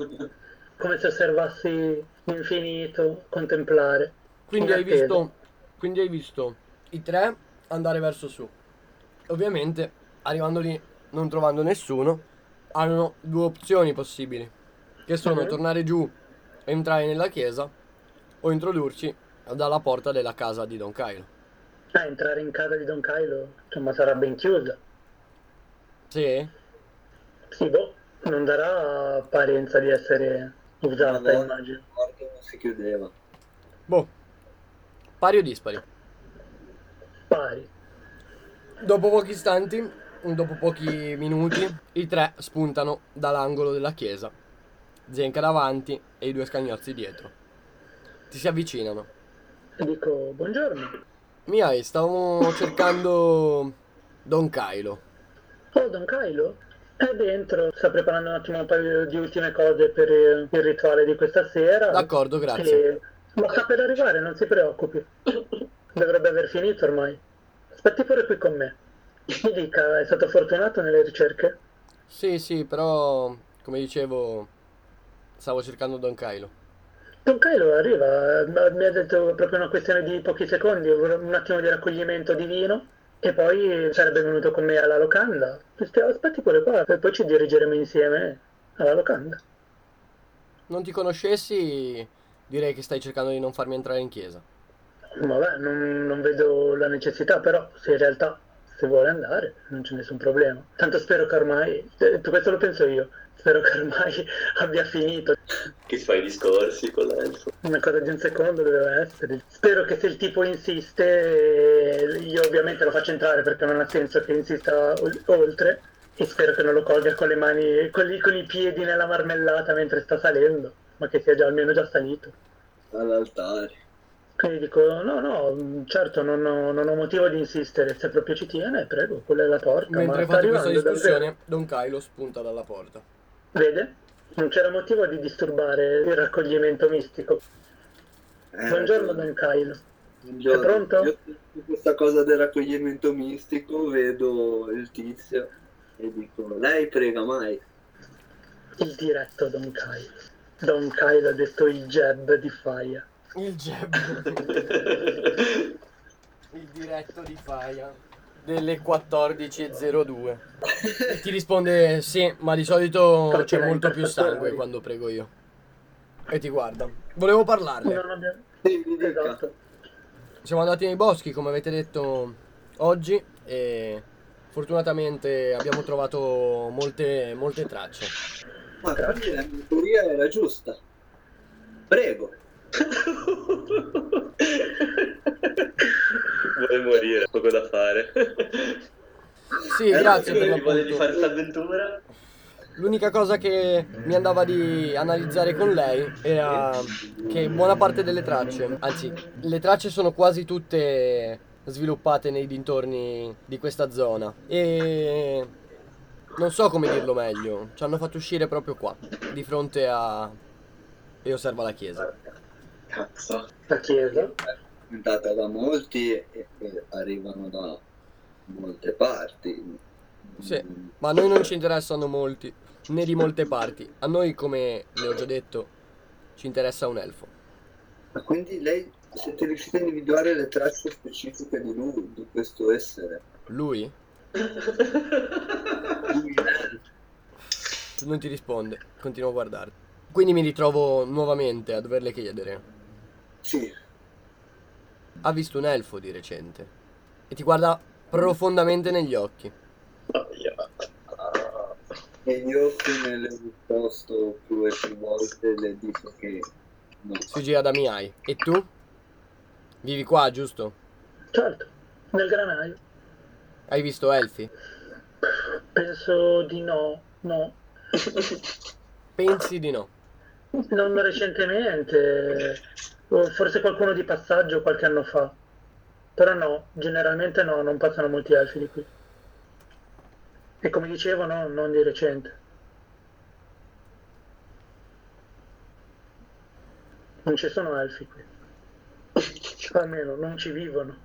Come se osservassi l'infinito, contemplare. Quindi In hai, visto, quindi hai visto i tre andare verso su. Ovviamente, arrivando lì, non trovando nessuno, hanno due opzioni possibili. Che sono Mhm. tornare giù, entrare nella chiesa, o introdurci dalla porta della casa di Don Kylo. Ah, entrare in casa di Don Kylo, insomma, sarà ben chiusa. Sì? Sì, boh, non darà apparenza di essere usata, Madonna, immagino. non si chiudeva. Boh. Pari o dispari? Pari. Dopo pochi istanti, dopo pochi minuti, i tre spuntano dall'angolo della chiesa. Zenka davanti e i due scagnozzi dietro. Ti si avvicinano. Dico, buongiorno. Miai, stavo cercando Don Kylo. Oh, Don Kylo? È dentro, sta preparando un attimo un paio di ultime cose per eh, il rituale di questa sera. D'accordo, grazie. E- Ma sta per arrivare, non si preoccupi. Dovrebbe aver finito ormai. Aspetti pure qui con me. Mi dica, è stato fortunato nelle ricerche? Sì, sì, però, come dicevo, stavo cercando Don Kylo. Don Kylo arriva, mi ha detto proprio una questione di pochi secondi, un attimo di raccoglimento di vino e poi sarebbe venuto con me alla locanda. Aspetti pure qua e poi ci dirigeremo insieme alla locanda. Non ti conoscessi, direi che stai cercando di non farmi entrare in chiesa. Vabbè, non, non vedo la necessità, però se in realtà se vuole andare non c'è nessun problema. Tanto spero che ormai, eh, questo lo penso io, spero che ormai abbia finito. Che fai discorsi con l'elfo? Una cosa di un secondo doveva essere. Spero che se il tipo insiste, io ovviamente lo faccio entrare perché non ha senso che insista ol- oltre. E spero che non lo colga con le mani, con, i- con i piedi nella marmellata mentre sta salendo, ma che sia già almeno già salito. All'altare. Quindi dico, no, no, certo, non ho, non ho motivo di insistere, se proprio ci tiene, prego, quella è la porta. Mentre ma fate questa discussione, Don Kylo spunta dalla porta. davvero. Vede? Non c'era motivo di disturbare il raccoglimento mistico. Eh, Buongiorno Don Kylo. buongiorno. È pronto? Io su questa cosa del raccoglimento mistico vedo il tizio e dico, lei prega mai. Il diretto Don Kylo. Don Kylo ha detto il jab di Faia. Il jab. Il diretto di Faia. Delle 14.02. E ti risponde sì, ma di solito c'è molto più sangue quando prego io. E ti guarda. Volevo parlarle. Esatto. Siamo andati nei boschi, come avete detto oggi, e fortunatamente abbiamo trovato molte, molte tracce. Ma quindi la mia teoria era giusta. Prego. Vuoi morire, poco da fare. Sì, Eh, grazie per Quindi volevi fare l'appunto. questa avventura? L'unica cosa che mi andava di analizzare con lei era che buona parte delle tracce, anzi, le tracce sono quasi tutte sviluppate nei dintorni di questa zona e non so come dirlo meglio, ci hanno fatto uscire proprio qua, di fronte a e osserva la chiesa. Cazzo. La chiesa. Commentata da molti e, e arrivano da molte parti. Sì, ma a noi non ci interessano molti, né di molte parti. A noi, come le ho già detto, ci interessa un elfo. Ma quindi lei siete riusciti a individuare le tracce specifiche di lui, di questo essere? Lui Lui è- non ti risponde, continua a guardarti. Quindi mi ritrovo nuovamente a doverle chiedere. Sì, Ha visto un elfo di recente e ti guarda profondamente negli occhi. E io che le ho risposto più e più volte le dico che no. Si gira da Miai. E tu? Vivi qua, giusto? Certo, nel granaio. Hai visto elfi? Penso di no, no. Pensi di no. Non recentemente, forse qualcuno di passaggio qualche anno fa. Però no, generalmente no, non passano molti elfi di qui. E come dicevo, no, non di recente. Non ci sono elfi qui. Almeno non ci vivono.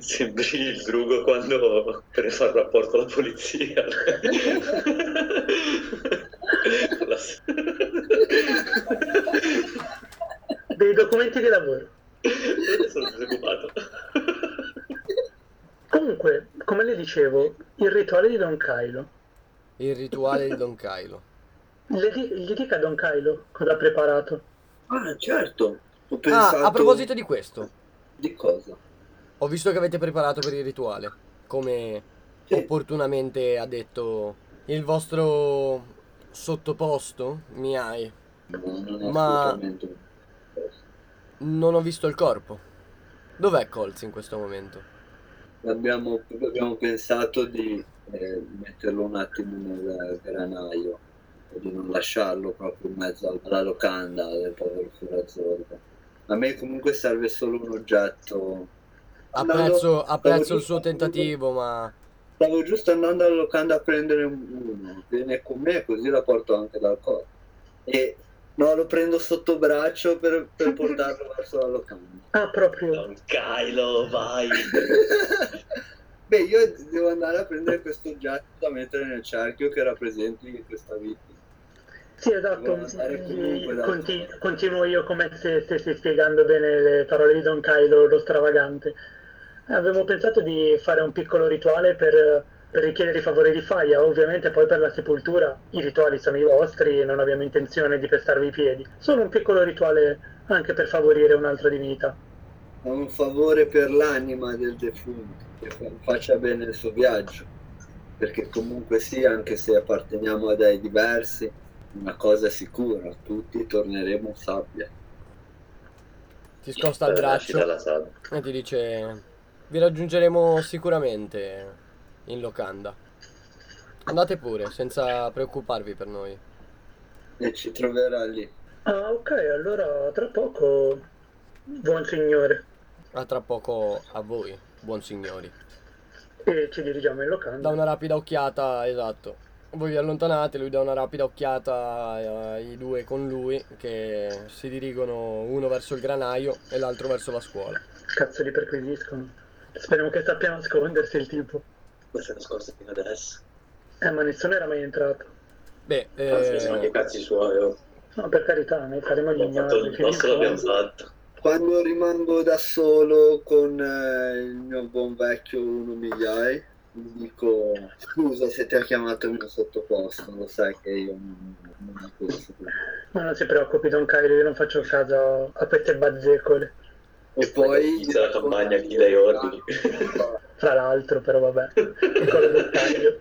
Sembri il drugo quando per fare rapporto alla polizia. Dei documenti di lavoro. Sono preoccupato. Comunque, come le dicevo, il rituale di Don Kylo. Il rituale di Don Kylo. Le di- gli dica a Don Kylo cosa ha preparato. Ah, certo. Ho pensato... Ah, a proposito di questo, Di cosa? ho visto che avete preparato per il rituale. Come Sì. opportunamente ha detto il vostro sottoposto, Miai. No, non Ma-. Non ho visto il corpo. Dov'è Colz in questo momento? Abbiamo, abbiamo pensato di eh, metterlo un attimo nel granaio e di non lasciarlo proprio in mezzo alla locanda del povero Furazzordo. A me comunque serve solo un oggetto. Apprezzo, apprezzo il suo tentativo, ma Stavo giusto andando alla locanda a prendere un- uno. Viene con me così la porto anche dal corpo. E no, lo prendo sotto braccio per, per portarlo verso la locanda. Ah, proprio. Don Kylo, vai! Beh, io devo andare a prendere questo oggetto da mettere nel cerchio che rappresenti questa vittima. Sì, esatto. Comunque Conti- continuo io come se stessi spiegando bene le parole di Don Kylo, lo stravagante. Avevo pensato di fare un piccolo rituale per, per richiedere i favori di Faia. Ovviamente poi per la sepoltura i rituali sono i vostri e non abbiamo intenzione di pestarvi i piedi. Solo un piccolo rituale anche per favorire un'altra divinità. È un favore per l'anima del defunto, che fa- faccia bene il suo viaggio. Perché comunque sì, anche se apparteniamo a dei diversi, una cosa è sicura, tutti torneremo in sabbia. ti scosta il braccio e ti dice vi raggiungeremo sicuramente in locanda. Andate pure, senza preoccuparvi per noi. E ci troverà lì. Ah, ok, allora tra poco, buon signore. A tra poco a voi, buon signori. E ci dirigiamo in locanda. Da una rapida occhiata, esatto. Voi vi allontanate, lui dà una rapida occhiata ai due con lui che si dirigono uno verso il granaio e l'altro verso la scuola. Cazzo li perquisiscono. Speriamo che sappia nascondersi il tipo. Questa è nascosta fino adesso. Eh, ma nessuno era mai entrato. Beh, Anzi, sono anche eh, cazzi suoi. oh. No, per carità, noi faremo gli fatto. Quando rimango da solo con eh, il mio buon vecchio uno migliaia, gli dico scusa se ti ha chiamato il mio sottoposto, lo sai che io non, non ho questo. Ma non si preoccupi, Don Kylo, io non faccio caso a queste bazzecole. E poi Inizia la campagna, chi dai ordini. Fra l'altro, però vabbè, dettaglio.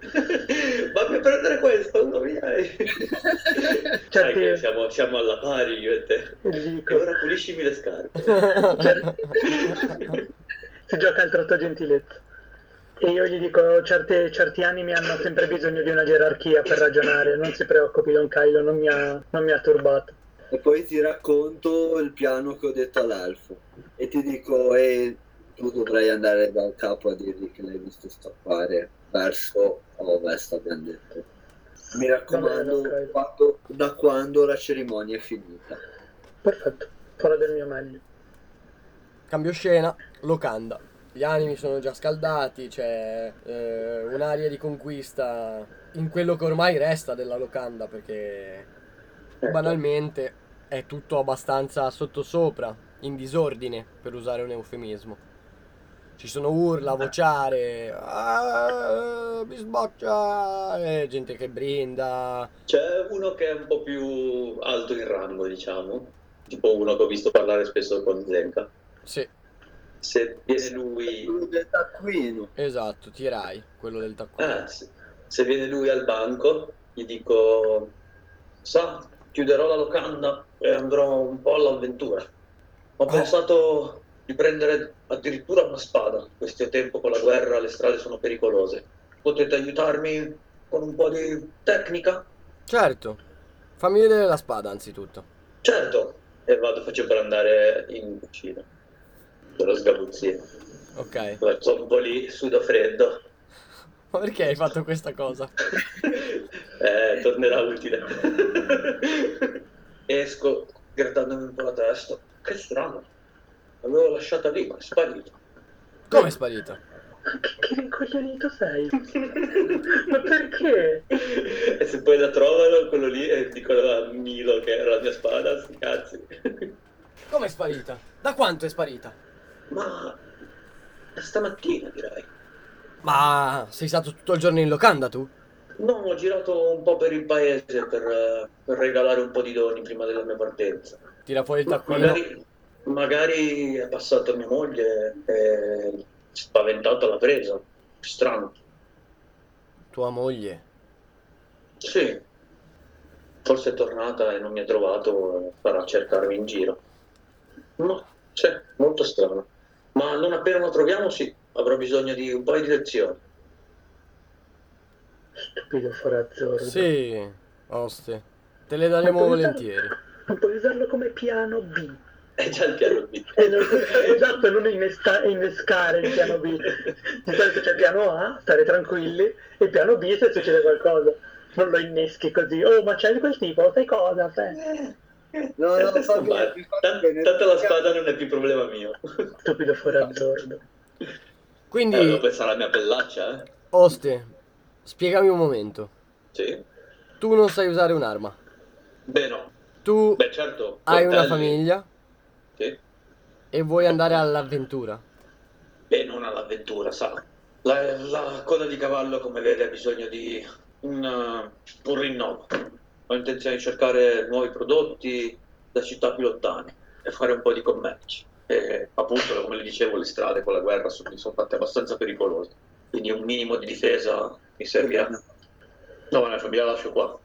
Fammi prendere questo, non mi. Sai Certi- che siamo, siamo alla pari io e te. Gli E dico, ora puliscimi le scarpe. si gioca al trotto gentilezza. E io gli dico, certe- certi animi hanno sempre bisogno di una gerarchia per ragionare, non si preoccupi, Don Kylo, non mi ha, non mi ha turbato. E poi ti racconto il piano che ho detto all'elfo. E ti dico, e tu dovrai andare dal capo a dirgli che l'hai visto scappare verso ovest, abbiamo detto. Mi raccomando, bene, quando- da quando la cerimonia è finita. Perfetto, farò del mio meglio. Cambio scena, locanda. Gli animi sono già scaldati, c'è eh, un'aria di conquista in quello che ormai resta della locanda perché banalmente è tutto abbastanza sottosopra, in disordine, per usare un eufemismo. Ci sono urla, vociare, "Ah, mi sboccia, e gente che brinda. C'è uno che è un po' più alto in rango, diciamo. Tipo uno che ho visto parlare spesso con Zenka. Sì, Se viene lui, Quello del taccuino. esatto, tirai, quello del taccuino. eh, se, se viene lui al banco, gli dico: Sa, chiuderò la locanda e andrò un po' all'avventura. Ho Ah. pensato di prendere addirittura una spada. Questo tempo con la guerra le strade sono pericolose. Potete aiutarmi con un po' di tecnica? Certo, fammi vedere la spada anzitutto. Certo. E vado, faccio per andare in cucina. Per lo sgabuzzino. Ok, Faccio un po' lì, sudo freddo. Ma perché hai fatto questa cosa? eh, tornerà utile. Esco grattandomi un po' la testa. Che strano. L'avevo lasciata lì, ma è sparito. Come è sparita? Che, rincoglionito sei? Ma perché? E se poi la trovano, quello lì, e dicono a Milo che era la mia spada, sti cazzi. Come è sparita? Da quanto è sparita? Ma da stamattina direi. Ma sei stato tutto il giorno in locanda tu? No, ho girato un po' per il paese per, per regalare un po' di doni prima della mia partenza. Tira fuori il taccuino. Magari, magari è passata mia moglie e spaventata l'ha presa. Strano. Tua moglie. Sì. Forse è tornata e non mi ha trovato, farà cercarmi in giro. No, sì, molto strano. Ma non appena lo troviamo, sì, avrò bisogno di un paio di lezioni. Stupido forazzoro. Sì, oste. Te le daremo volentieri. Non puoi usarlo come piano B. È già il piano B. E non- esatto, non innesta- innescare il piano B. Di solito c'è il piano A, stare tranquilli, e il piano B se succede qualcosa. Non lo inneschi così. Oh, ma c'è di quel tipo, sai cosa? Sai? No, no, fa Ma bene, fa tan- bene. tanto la spada non è più problema mio. Stupido forazzordo. Quindi, Eh, devo pensare alla mia pellaccia, eh? oste, spiegami un momento. Sì. Tu non sai usare un'arma. Beh, no. Tu Beh, certo. hai una coltelli. famiglia Sì. e vuoi andare all'avventura. Beh, non all'avventura, sa. La, la coda di cavallo, come vede, ha bisogno di un, uh, un rinnovo. Ho intenzione di cercare nuovi prodotti da città più lontane e fare un po' di commerci. E appunto, come le dicevo, le strade con la guerra sono, sono fatte abbastanza pericolose. Quindi un minimo di difesa mi servirà. No, ma la famiglia la lascio qua,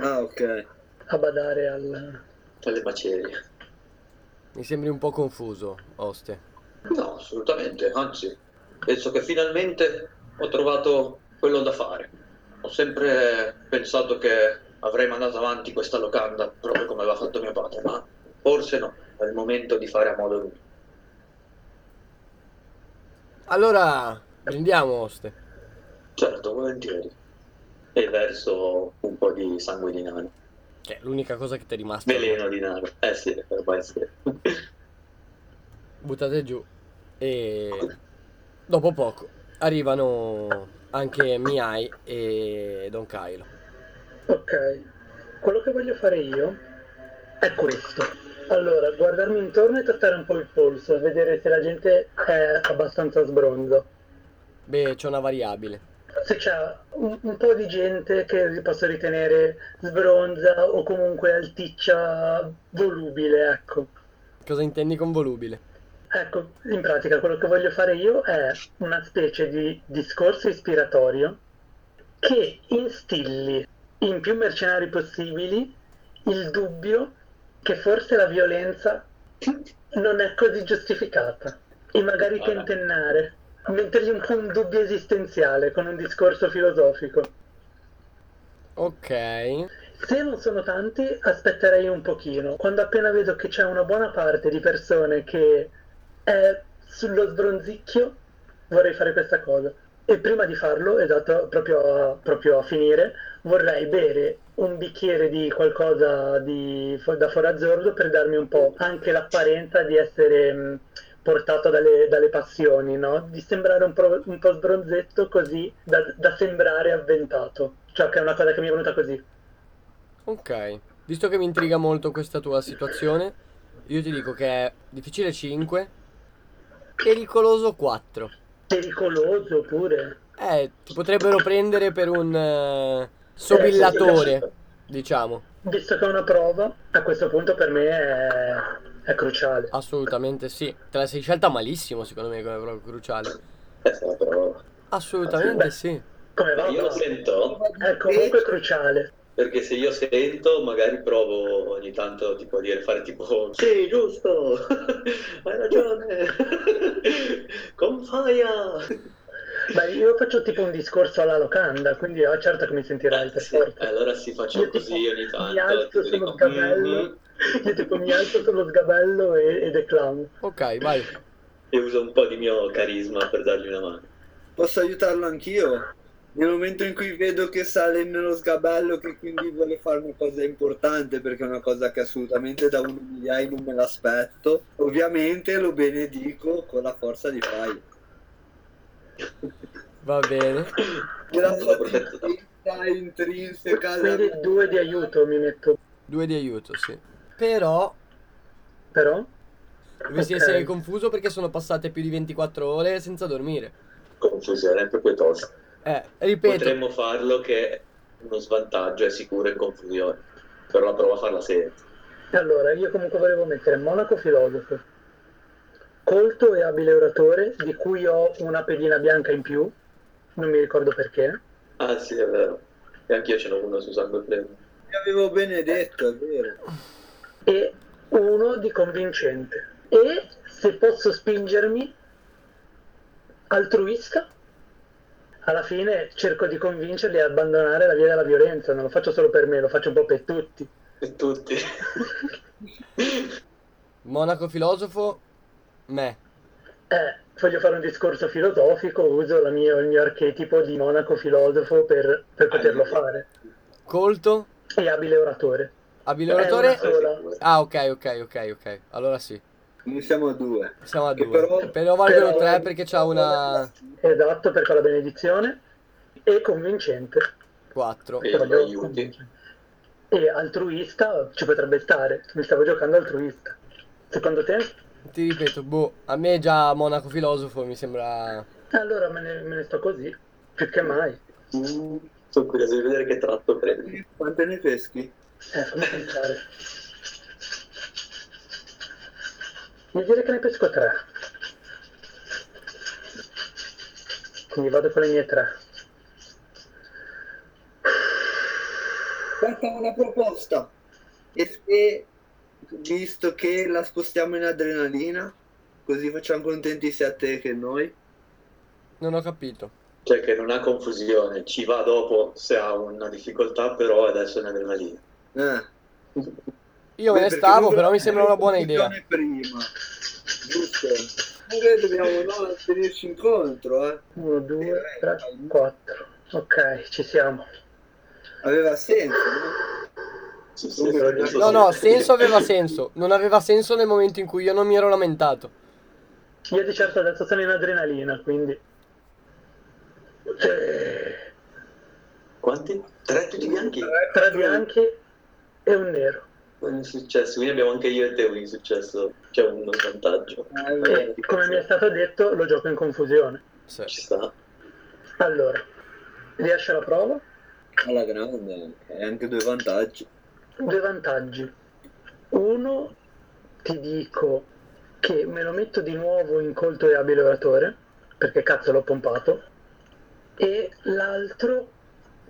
Ah, ok. A badare al... alle macerie. Mi sembri un po' confuso, oste. No, assolutamente, anzi, penso che finalmente ho trovato quello da fare. Ho sempre pensato che avrei mandato avanti questa locanda proprio come aveva fatto mio padre, ma forse no, è il momento di fare a modo lui. Allora, prendiamo oste. Certo, volentieri. E verso un po' di sangue di nano. Che è l'unica cosa che ti è rimasta. Veleno di nano. Eh sì, ormai sì. Buttate giù. E dopo poco arrivano anche Miai e Don Kylo. Ok, quello che voglio fare io è questo. Allora, guardarmi intorno e trattare un po' il polso, vedere se la gente è abbastanza sbronza. Beh, c'è una variabile. Se c'è un, un po' di gente che posso ritenere sbronza o comunque alticcia volubile, ecco. Cosa intendi con volubile? Ecco, in pratica quello che voglio fare io è una specie di discorso ispiratorio che instilli in più mercenari possibili il dubbio che forse la violenza non è così giustificata e magari tentennare, mettergli un po' un dubbio esistenziale con un discorso filosofico. Ok. Se non sono tanti, aspetterei un pochino. Quando appena vedo che c'è una buona parte di persone che è sullo sbronzicchio, vorrei fare questa cosa. E prima di farlo, esatto, proprio a, proprio a finire, vorrei bere un bicchiere di qualcosa di, da forazzurdo per darmi un po' anche l'apparenza di essere mh, portato dalle, dalle passioni, no? Di sembrare un po', un po' sbronzetto così da, da sembrare avventato. Cioè, che è una cosa che mi è venuta così. Ok. Visto che mi intriga molto questa tua situazione, io ti dico che è difficile 5, pericoloso 4. Pericoloso pure. Eh, ti potrebbero prendere per un eh, sobillatore, Eh, diciamo. Visto che è una prova, a questo punto per me è, è cruciale. Assolutamente sì. Te la sei scelta malissimo, secondo me, come proprio cruciale. Eh, però... Assolutamente Beh. sì. Come va? Io lo sento, È comunque cruciale. perché se io sento magari provo ogni tanto tipo a dire, fare tipo Sì, giusto, hai ragione, confaia. Beh, io faccio tipo un discorso alla locanda, quindi oh, certo che mi sentirai Eh, per sì, forza. allora si faccio Io così tipo ogni tanto. mi alzo sullo dico, sgabello, "Mhm", io tipo mi alzo sullo sgabello e, e declamo. Ok, vai. e uso un po' di mio carisma per dargli una mano. Posso aiutarlo anch'io? Nel momento in cui vedo che sale nello sgabello, che quindi vuole fare una cosa importante, perché è una cosa che assolutamente da uno migliaio non me l'aspetto, ovviamente lo benedico con la forza di Fai. Va bene. La potenza intrinseca Quindi due di aiuto mi metto. Due di aiuto, sì. Però Però? dovresti Ok. essere confuso perché sono passate più di 24 ore senza dormire. Confusione, è proprio tosta. Eh, ripeto, Potremmo farlo che è uno svantaggio è sicuro in confusione. Però la provo a farla senza. Allora, io comunque volevo mettere Monaco filosofo, colto e abile oratore, di cui ho una pedina bianca in più, non mi ricordo perché, Ah sì, è vero. E anch'io ce n'ho uno su Sangue Pleno. Mi avevo benedetto, è vero. e uno di convincente. E se posso spingermi, altruista, alla fine cerco di convincerli ad abbandonare la via della violenza, non lo faccio solo per me, lo faccio un po' per tutti. E tutti. monaco filosofo, me. Eh, voglio fare un discorso filosofico, uso la mia- il mio archetipo di monaco filosofo per, per poterlo fare. Colto, E abile oratore. abile È oratore. Ah, ok, ok, ok, ok. Allora sì, Noi siamo due. siamo a due. però- Però valgono però- tre perché c'ha una Esatto, perché ho la benedizione. E convincente. 4. E. E altruista ci potrebbe stare. Mi stavo giocando altruista. Secondo te? Ti ripeto, boh, a me già monaco filosofo mi sembra... Allora me ne, me ne sto così. Più che mai. Mm, sono curioso di vedere che tratto prendi. Quante ne peschi? Eh, fammi pensare. Mi dire che ne pesco tre. Quindi vado con le mie tre. Aspetta una proposta. E se, visto che la spostiamo in adrenalina, così facciamo contenti sia te che noi. Non ho capito. Cioè che non ha confusione, ci va dopo se ha una difficoltà, però adesso è un'adrenalina. Eh. Io me ne stavo, però mi sembra una buona idea. Prima. Giusto. Noi dobbiamo no, tenerci incontro, eh. Uno, due, tre, quattro. Ok, ci siamo. Aveva senso, no? Sì, sì, Comunque, non so No, no, senso aveva senso. Non aveva senso nel momento in cui io non mi ero lamentato. Io di certo adesso sono in adrenalina, quindi... Eh, Quanti? Tre tutti bianchi? Tre bianchi e un nero. È successo, quindi abbiamo anche io e te un insuccesso, c'è uno svantaggio. Eh, è vero. E come mi è stato detto, lo gioco in confusione. Sì. Ci sta. Allora, riesce la prova? Alla grande. E anche due vantaggi. Due vantaggi. Uno, ti dico che me lo metto di nuovo in colto e abile oratore, perché cazzo l'ho pompato. E l'altro,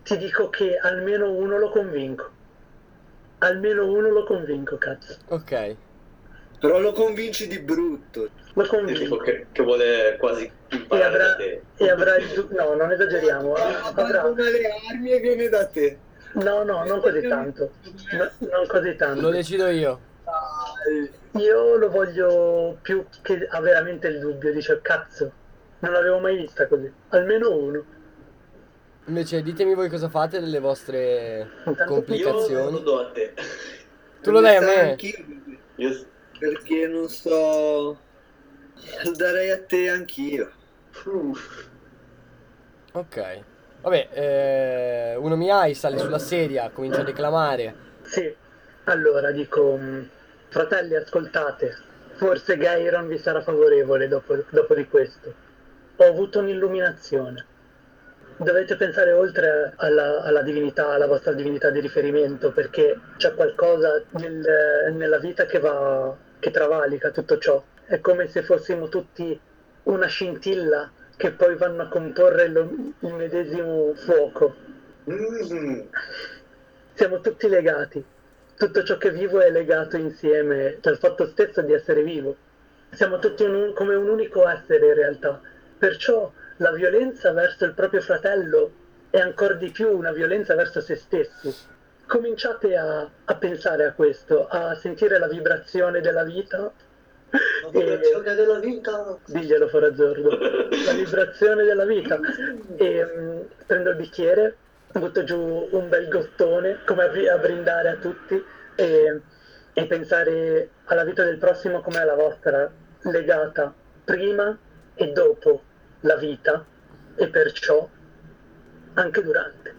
ti dico che almeno uno lo convinco. Almeno uno lo convinco, cazzo. Ok. Però lo convinci di brutto. Lo convinco. che, che vuole quasi E imparare avrà, da te. e avrà il No, non esageriamo. Avrà... Abbandona le armi e viene da te. No, no, non così tanto. No, non così Lo tanto. decido io. Dai. Io lo voglio più che ha veramente il dubbio, dice cazzo, non l'avevo mai vista così. Almeno uno. Invece ditemi voi cosa fate delle vostre Intanto Io lo complicazioni. do a te. Tu lo dai a me? anch'io, Io perché non so. Lo darei a te anch'io. Ok. Vabbè, eh, uno mi hai, sale sulla sedia, comincia a declamare. Sì, allora dico, mh, fratelli ascoltate, forse Gairon vi sarà favorevole dopo, dopo di questo. Ho avuto un'illuminazione. Dovete pensare oltre alla, alla divinità, alla vostra divinità di riferimento, perché c'è qualcosa nel- nella vita che va, che travalica tutto ciò. È come se fossimo tutti una scintilla che poi vanno a comporre lo- il medesimo fuoco. Mm. Siamo tutti legati. Tutto ciò che vivo è legato insieme dal fatto stesso di essere vivo. Siamo tutti un- come un unico essere in realtà. Perciò la violenza verso il proprio fratello è ancora di più una violenza verso se stessi. Cominciate a, a pensare a questo, a sentire la vibrazione della vita. La vibrazione della vita. Diglielo Forazzordo. La vibrazione della vita. E mm, prendo il bicchiere, butto giù un bel gottone, come a, a brindare a tutti, e, e pensare alla vita del prossimo come alla vostra, legata prima e dopo la vita, e perciò anche durante.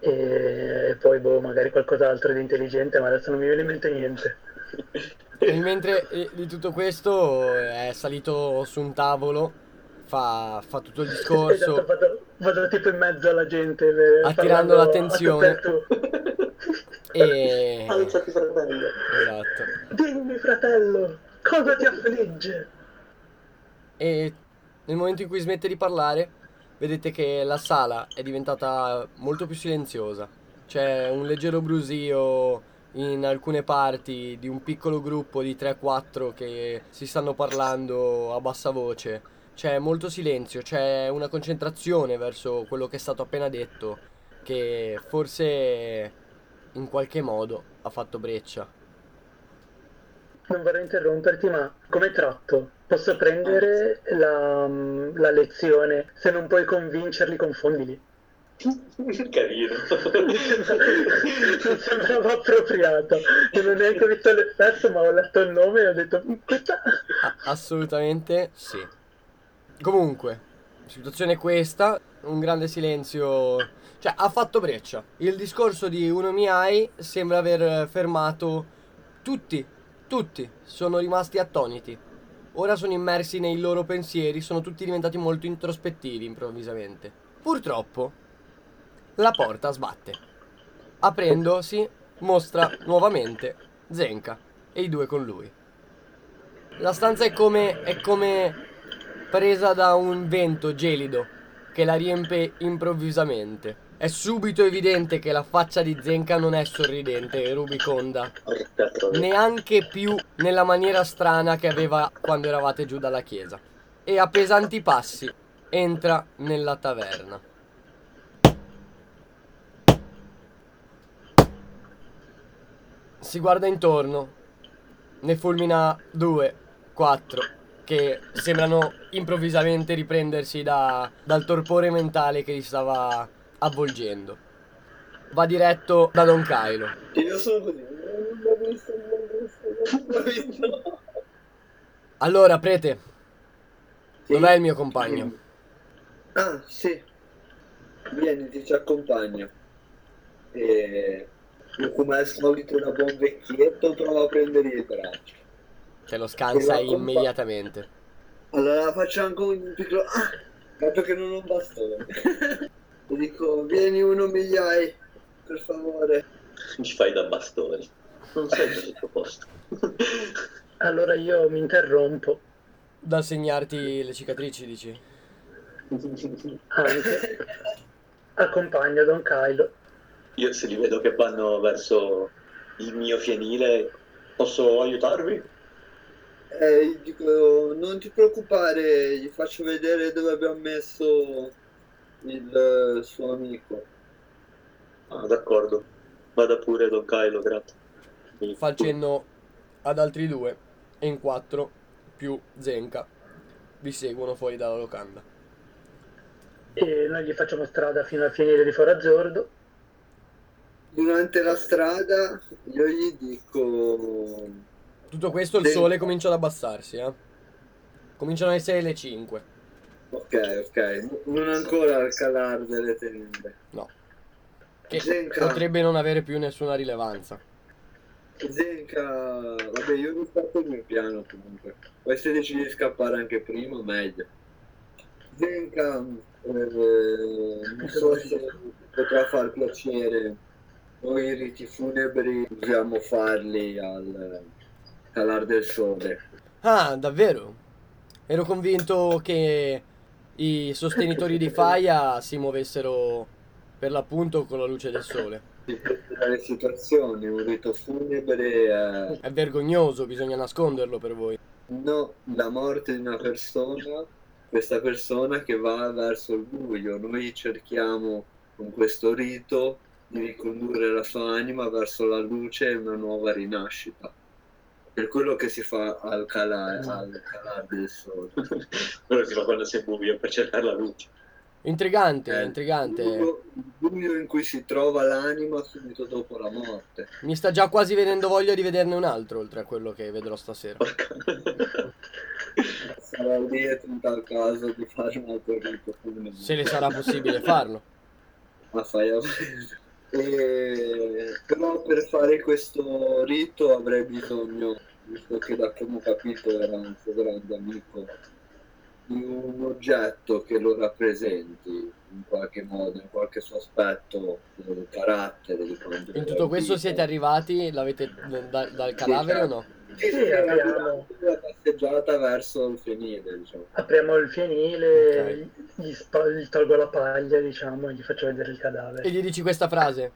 E poi boh, magari qualcos'altro di intelligente, ma adesso non mi viene in mente niente. E mentre eh, di tutto questo è salito su un tavolo, fa, fa tutto il Esatto, discorso, vado, vado tipo in mezzo alla gente, eh, Attirando l'attenzione. e... Alzati fratello. Esatto. Dimmi fratello, cosa ti affligge? E nel momento in cui smette di parlare, vedete che la sala è diventata molto più silenziosa. C'è un leggero brusio in alcune parti di un piccolo gruppo di 3-4 che si stanno parlando a bassa voce. C'è molto silenzio, c'è una concentrazione verso quello che è stato appena detto, che forse in qualche modo ha fatto breccia. Non vorrei interromperti, ma come tratto? Posso prendere la, la lezione? Se non puoi convincerli, confondili. Carino. non sembrava appropriato. Io non ho neanche visto l'effetto, ma ho letto il nome e ho detto, "Mm, questa... Assolutamente sì. Comunque, la situazione è questa, un grande silenzio, cioè ha fatto breccia. Il discorso di Uno Miai sembra aver fermato tutti, tutti, sono rimasti attoniti. Ora sono immersi nei loro pensieri, sono tutti diventati molto introspettivi improvvisamente. Purtroppo, la porta sbatte. Aprendosi, mostra nuovamente Zenka e i due con lui. La stanza è come, è come presa da un vento gelido che la riempie improvvisamente. È subito evidente che la faccia di Zenka non è sorridente e rubiconda, neanche più nella maniera strana che aveva quando eravate giù dalla chiesa. E a pesanti passi entra nella taverna. Si guarda intorno, ne fulmina due, quattro, che sembrano improvvisamente riprendersi da- dal torpore mentale che li stava avvolgendo. Va diretto da Don Kylo. Io sono così. Non l'ho visto, non l'ho visto, non l'ho visto. Allora, prete, Sì. dov'è il mio compagno? Ah, sì. Vieni, ti ci accompagno. E come al solito da buon vecchietto provo a prendere il braccio. Che lo scansa Te accompagno. immediatamente. Allora faccio anche un piccolo... Ah, dato che non ho un bastone. Ti dico, vieni uno migliai, per favore. Ci fai da bastoni. Non sei già sottoposto. Allora io mi interrompo Da segnarti le cicatrici, dici? anche. Accompagno Don Kylo. Io se li vedo che vanno verso il mio fienile, posso aiutarvi? Eh, gli dico, non ti preoccupare, gli faccio vedere dove abbiamo messo il eh, suo amico. Ah, d'accordo. Vada pure, Don Kylo, grazie. Mi- Fa il cenno ad altri due e in quattro più Zenka vi seguono fuori dalla locanda. E noi gli facciamo strada fino al fienile di Forazzordo. Durante la strada io gli dico, Tutto questo il Sì. sole comincia ad abbassarsi, eh. Cominciano a essere le 5. ok, ok, non ancora al calar delle tende. No. Che Zenka. potrebbe non avere più nessuna rilevanza. Zenka, vabbè, io rispetto il mio piano comunque. Poi se decidi di scappare anche prima, meglio. Zenka, eh, non so se potrà far piacere. Noi i riti funebri dobbiamo farli al calar del sole. Ah, davvero? Ero convinto che i sostenitori di Faia si muovessero per l'appunto con la luce del sole. Dalle situazioni, un rito funebre è È vergognoso, bisogna nasconderlo per voi. no, la morte di una persona, questa persona che va verso il buio. Noi cerchiamo con questo rito ricondurre la sua anima verso la luce e una nuova rinascita. Per quello che si fa al calare, al calare del sole. Quello si fa quando sei buio per cercare la luce. Intrigante, Eh, intrigante. Il buio, in cui si trova l'anima subito dopo la morte. Mi sta già quasi venendo voglia di vederne un altro, oltre a quello che vedrò stasera. Sarà lieto in tal caso di fare un altro rito Se le sarà possibile farlo. Ma fai avanti. E... Però per fare questo rito avrei bisogno, visto che da come ho capito era un suo grande amico, di un oggetto che lo rappresenti in qualche modo, in qualche suo aspetto del carattere. Di In tutto questo siete arrivati? L'avete da- dal cadavere o no? Sì, Sì, abbiamo- durante la passeggiata verso il fienile, diciamo. Apriamo il fienile, Ok. gli, spa- gli tolgo la paglia, diciamo, e gli faccio vedere il E cadavere. gli dici questa frase.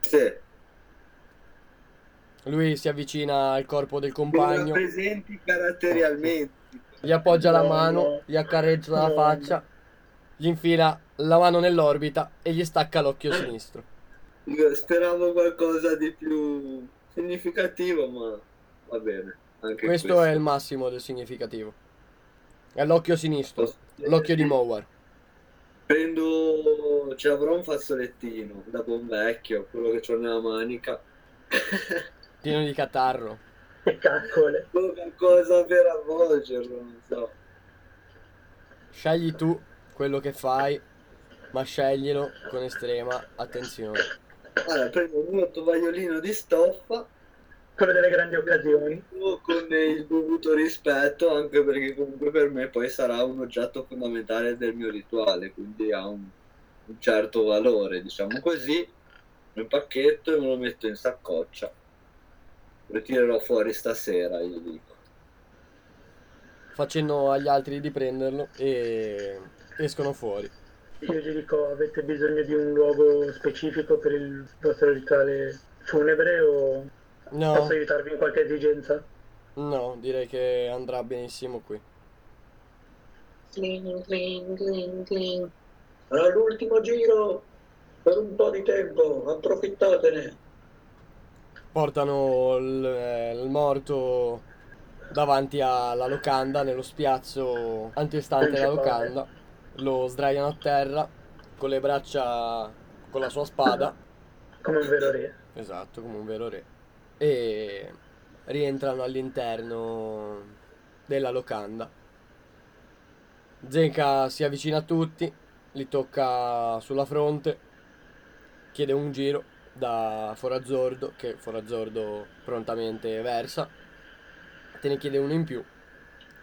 Sì. Lui si avvicina al corpo del Lo compagno, rappresenti caratterialmente. gli appoggia la No, mano, no. gli accarezza la faccia, gli infila la mano nell'orbita e gli stacca l'occhio sinistro. Speravo qualcosa di più significativo, ma va bene. Anche Questo è il massimo del significativo. È l'occhio sinistro, l'occhio di Mowar. Prendo, ci avrò un fazzolettino da buon vecchio, quello che c'ho nella manica. pieno di catarro. E caccole. Qualcosa per avvolgerlo, non so. Scegli tu quello che fai, ma sceglilo con estrema attenzione. Allora, prendo un tovagliolino di stoffa Quello delle grandi occasioni. con il dovuto rispetto, anche perché comunque per me poi sarà un oggetto fondamentale del mio rituale, quindi ha un, un certo valore, diciamo così. Un pacchetto e me lo metto in saccoccia. Lo tirerò fuori stasera, gli dico. Facendo agli altri di prenderlo e escono fuori. Io gli dico, avete bisogno di un luogo specifico per il vostro rituale funebre o No, posso aiutarvi in qualche esigenza? no, direi che andrà benissimo qui. Cling, cling, cling, cling. Sarà l'ultimo giro per un po' di tempo, approfittatene. Portano il, eh, il morto davanti alla locanda, nello spiazzo antistante la Principale. locanda. Lo sdraiano a terra con le braccia con la sua spada. Come un vero re. Esatto, come un vero re. E rientrano all'interno della locanda. Zenka si avvicina a tutti, li tocca sulla fronte, chiede un giro da Forazzordo, che Forazzordo prontamente versa, te ne chiede uno in più.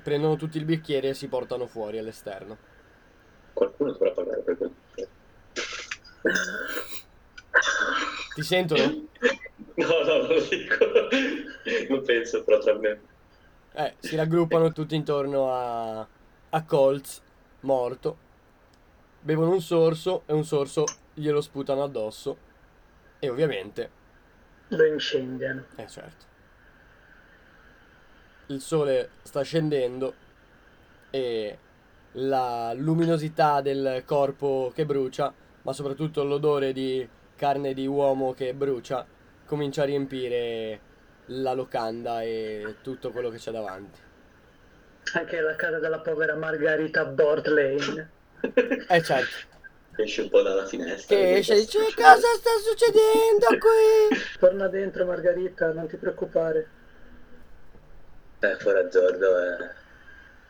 Prendono tutti il bicchiere e si portano fuori all'esterno. Qualcuno dovrà pagare per quel Ti sentono? No, no, non lo dico. Non penso, però tra me. Eh, si raggruppano tutti intorno a, a Colts, morto. Bevono un sorso e un sorso glielo sputano addosso. E ovviamente, Lo incendiano. eh certo. Il sole sta scendendo e la luminosità del corpo che brucia, ma soprattutto l'odore di carne di uomo che brucia, comincia a riempire la locanda e tutto quello che c'è davanti. Anche la casa della povera Margarita Bord Lane. Eh certo. Esce un po' dalla finestra. Che esce e dice cosa sta succedendo qui? Torna dentro Margarita, non ti preoccupare. Eh, fuori Zordo è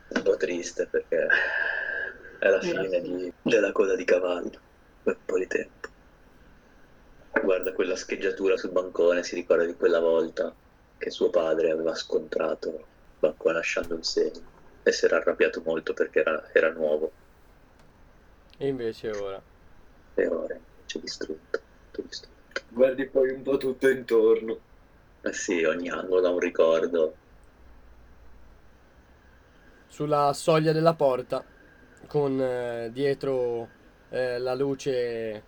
un po' triste perché è la fine di- della coda di cavallo per un po' di tempo. Guarda quella scheggiatura sul bancone, si ricorda di quella volta che suo padre aveva scontrato il bancone lasciando un segno e si era arrabbiato molto perché era, era nuovo E invece ora. e ora c'è distrutto, tutto distrutto. Guardi poi un po' tutto intorno. Eh sì, ogni angolo ha un ricordo. Sulla soglia della porta, con eh, dietro eh, la luce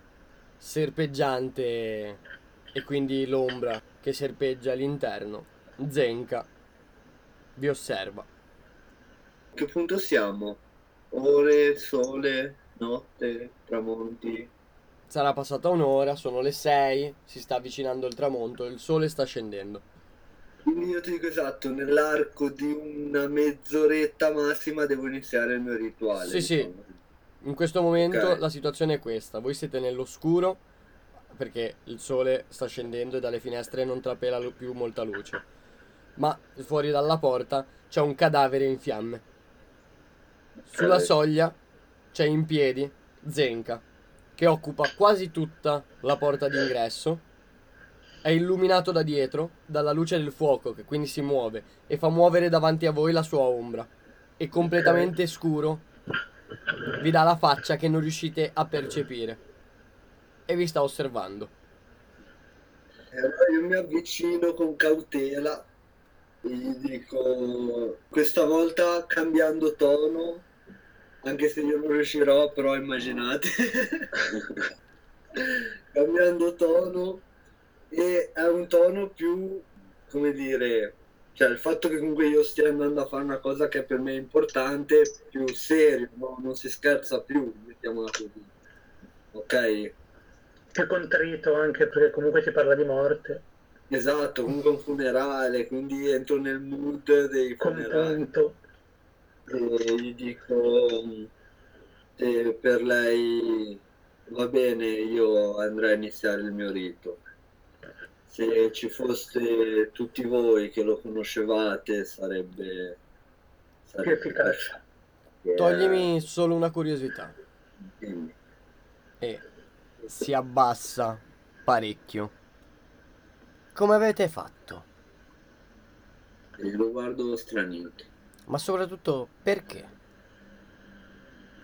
serpeggiante e quindi l'ombra che serpeggia all'interno, Zenka vi osserva. A che punto siamo? Ore, sole, notte, tramonti. Sarà passata un'ora, sono le 6, si sta avvicinando il tramonto, il sole sta scendendo. Quindi io ti dico esatto, nell'arco di una mezz'oretta massima devo iniziare il mio rituale. Sì, sì. In questo momento Ok. la situazione è questa, voi siete nell'oscuro perché il sole sta scendendo e dalle finestre non trapela più molta luce. ma fuori dalla porta c'è un cadavere in fiamme. Sulla soglia c'è in piedi Zenka, che occupa quasi tutta la porta d'ingresso. È illuminato da dietro dalla luce del fuoco, che quindi si muove e fa muovere davanti a voi la sua ombra. E completamente scuro vi dà la faccia che non riuscite a percepire. E vi sta osservando. Allora io mi avvicino con cautela e gli dico, questa volta cambiando tono, anche se io non riuscirò, però immaginate, cambiando tono e è un tono più, come dire, cioè il fatto che comunque io stia andando a fare una cosa che per me è importante, più serio, no? non si scherza più, mettiamola così. Ok? Più contrito anche perché comunque si parla di morte. Esatto, comunque un funerale, quindi entro nel mood dei funerali. E gli dico, eh, per lei va bene, io andrei a iniziare il mio rito. Se ci foste tutti voi che lo conoscevate sarebbe... Più efficace. Eh, Toglimi solo una curiosità. dimmi. E si abbassa parecchio. Come avete fatto? E lo guardo stranito. Ma soprattutto perché?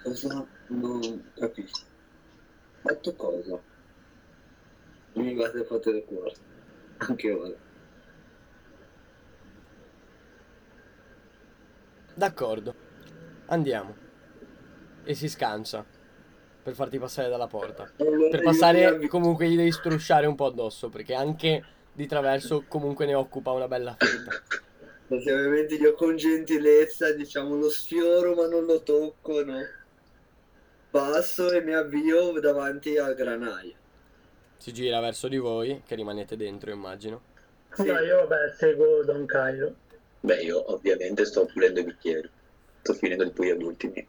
Cosa? Non capisco. Fatto cosa? Mi fate fate le cuore. Anche ora. D'accordo. Andiamo. E si scancia per farti passare dalla porta. Per passare comunque gli devi strusciare un po' addosso perché anche di traverso comunque ne occupa una bella fetta. Perché ovviamente io con gentilezza, diciamo, lo sfioro ma non lo tocco, no? Passo e mi avvio davanti al granaio. Si gira verso di voi, che rimanete dentro immagino. Sì. No, io vabbè seguo Don Cairo. Beh, io ovviamente sto pulendo i bicchieri. Sto finendo di pulire gli ultimi.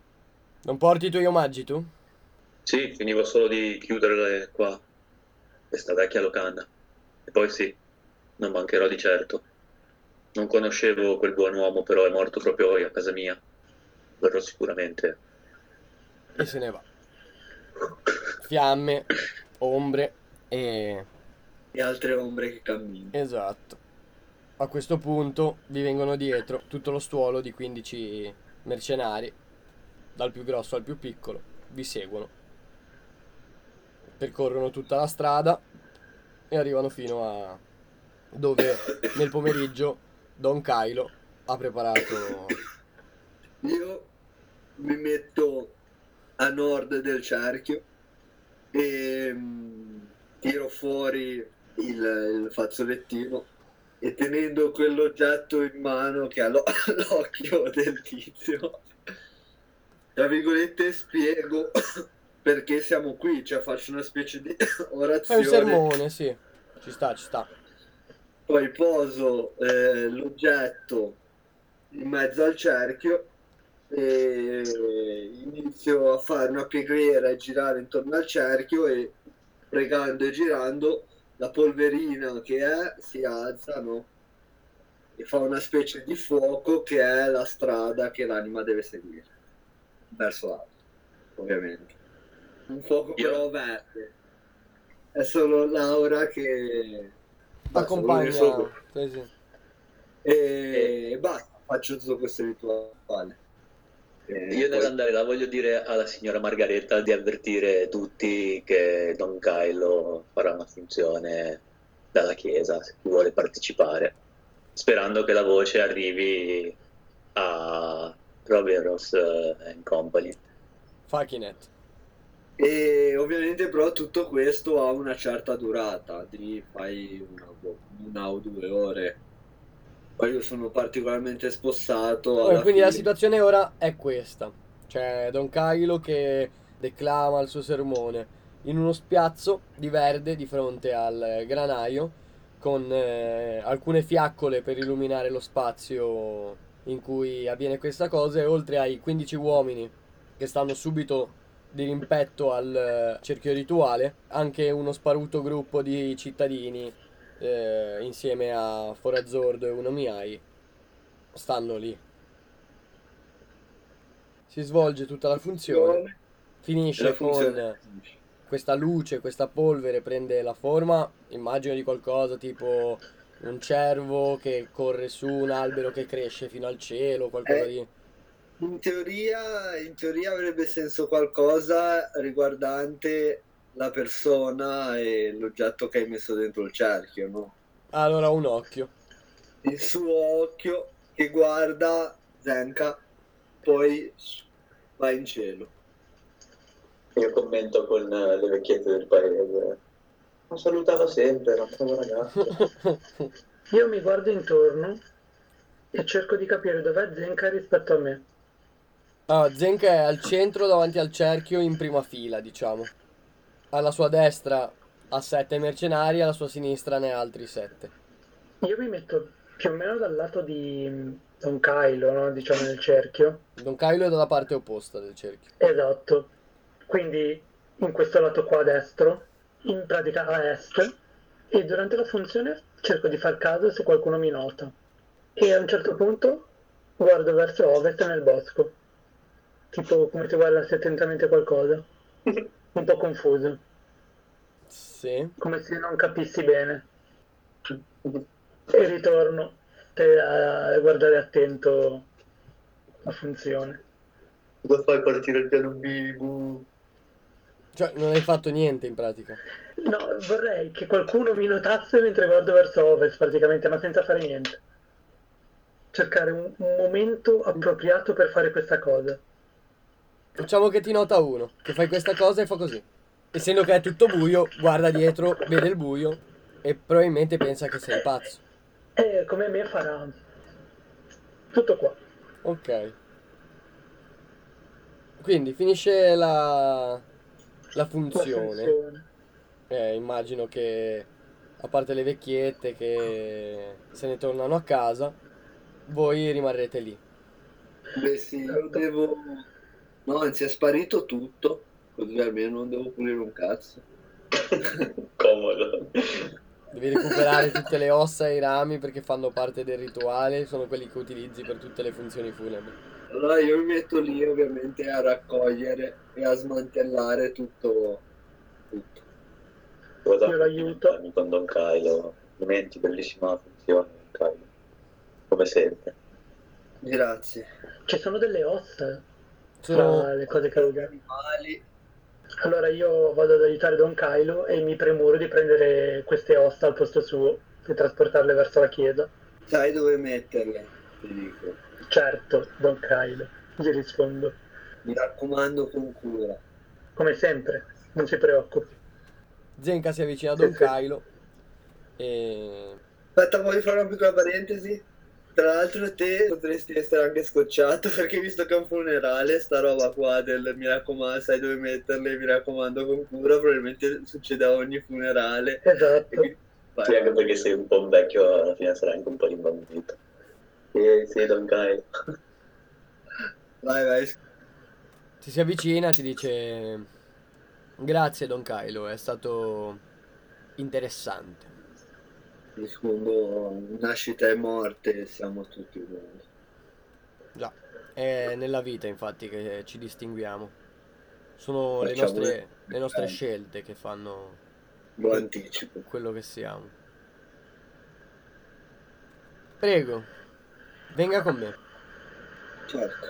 Non porti i tuoi omaggi tu? Sì, finivo solo di chiudere qua questa vecchia locanda. E poi sì, non mancherò di certo. Non conoscevo quel buon uomo, però è morto proprio a casa mia. Verrò sicuramente. E se ne va. Fiamme, ombre e... E altre ombre che camminano. Esatto. A questo punto vi vengono dietro tutto lo stuolo di 15 mercenari, dal più grosso al più piccolo, vi seguono. Percorrono tutta la strada e arrivano fino a dove nel pomeriggio Don Kylo ha preparato Io mi metto a nord del cerchio e mm, tiro fuori il, il fazzolettino e tenendo quell'oggetto in mano che ha l'o- l'occhio del tizio, tra virgolette spiego perché siamo qui, cioè faccio una specie di Fai un orazione. sermone, sì. Ci sta, ci sta. poi poso eh, l'oggetto in mezzo al cerchio e inizio a fare una preghiera e girare intorno al cerchio e pregando e girando la polverina che è si alza no? e fa una specie di fuoco che è la strada che l'anima deve seguire verso l'alto ovviamente un fuoco Io- però verde è solo Laura che Accompagna. sì. e basta, faccio tutto questo rituale. E Io poi- nell'andare là voglio dire alla signora Margaretta di avvertire tutti che Don Kylo farà una funzione dalla chiesa, se chi vuole partecipare, sperando che la voce arrivi a Robin Ross eh, and Company. Fakinet. E ovviamente però tutto questo ha una certa durata, di fai una, boh, una o due ore. Poi io sono particolarmente spossato. Alla quindi la fine- situazione ora è questa. C'è Don Kylo che declama il suo sermone in uno spiazzo di verde di fronte al granaio con eh, alcune fiaccole per illuminare lo spazio in cui avviene questa cosa e oltre ai 15 uomini che stanno subito di rimpetto al eh, cerchio rituale, anche uno sparuto gruppo di cittadini eh, insieme a Forazzordo e uno Miai stanno lì. Si svolge tutta la funzione, finisce La con funzione questa luce, questa polvere prende la forma, immagino di qualcosa tipo un cervo che corre su un albero che cresce fino al cielo, qualcosa Eh. di... In teoria, in teoria avrebbe senso qualcosa riguardante la persona e l'oggetto che hai messo dentro il cerchio, no? Allora un occhio. Il suo occhio che guarda Zenka, poi va in cielo. Io commento con eh, le vecchiette del paese. Lo salutava sempre, era un bravo ragazzo. Io mi guardo intorno e cerco di capire dov'è Zenka rispetto a me. Ah, Zenka è al centro davanti al cerchio in prima fila, diciamo. Alla sua destra ha sette mercenari, alla sua sinistra ne ha altri sette. Io mi metto più o meno dal lato di mm, Don Kylo, no? diciamo nel cerchio. Don Kylo è dalla parte opposta del cerchio. Esatto. Quindi in questo lato qua a destro, in pratica a est, e durante la funzione cerco di far caso se qualcuno mi nota. E a un certo punto guardo verso ovest nel bosco. Tipo come se guardassi attentamente qualcosa. Un po' confuso, Sì. come se non capissi bene. E ritorno per eh, guardare attento la funzione. Cosa fai partire il piano B? Cioè, non hai fatto niente in pratica. No, vorrei che qualcuno mi notasse mentre guardo verso ovest, praticamente, ma senza fare niente. Cercare un, un momento appropriato per fare questa cosa. Facciamo che ti nota uno, che fai questa cosa e fa così. Essendo che è tutto buio, guarda dietro, vede il buio e probabilmente pensa che sei pazzo. E come me farà tutto qua. Ok. Quindi finisce la, la La funzione. funzione. Eh, immagino che, a parte le vecchiette che se ne tornano a casa, voi rimarrete lì. Beh sì, io devo... No, anzi è sparito tutto, così almeno non devo pulire un cazzo. Comodo. Devi recuperare tutte le ossa e i rami perché fanno parte del rituale, sono quelli che utilizzi per tutte le funzioni funebri. Allora io mi metto lì ovviamente a raccogliere e a smantellare tutto. tutto. Cosa Io l'aiuto. Con Don Kylo. Complimenti, bellissima funzione, Don Kylo. Come sempre. Grazie. Ci sono delle ossa tra le cose che ho Animali. Allora io vado ad aiutare Don Kylo e mi premuro di prendere queste ossa al posto suo e trasportarle verso la chiesa. Sai dove metterle, ti dico. Certo, Don Kylo, gli rispondo. Mi raccomando con cura. Come sempre, non si preoccupi. Zenka si avvicina a Don Sì, sì. Kylo e... Aspetta, voglio fare una piccola parentesi. Tra l'altro te potresti essere anche scocciato perché visto che è un funerale, sta roba qua del mi raccomando, sai dove metterle, mi raccomando con cura, probabilmente succede a ogni funerale. Esatto. quindi- vai, Sì, anche perché sei un po' vecchio, alla fine sarai anche un po' rimbambito. Sì, sì, Don Kylo. Vai, vai. Ti si avvicina, ti dice grazie Don Kylo, è stato interessante. Rispondo, nascita e morte, siamo tutti uguali. Già, è nella vita infatti che ci distinguiamo. Sono le nostre, le- nostre eh. scelte che fanno Lo anticipo. quello che siamo. Prego, venga con me. Certo.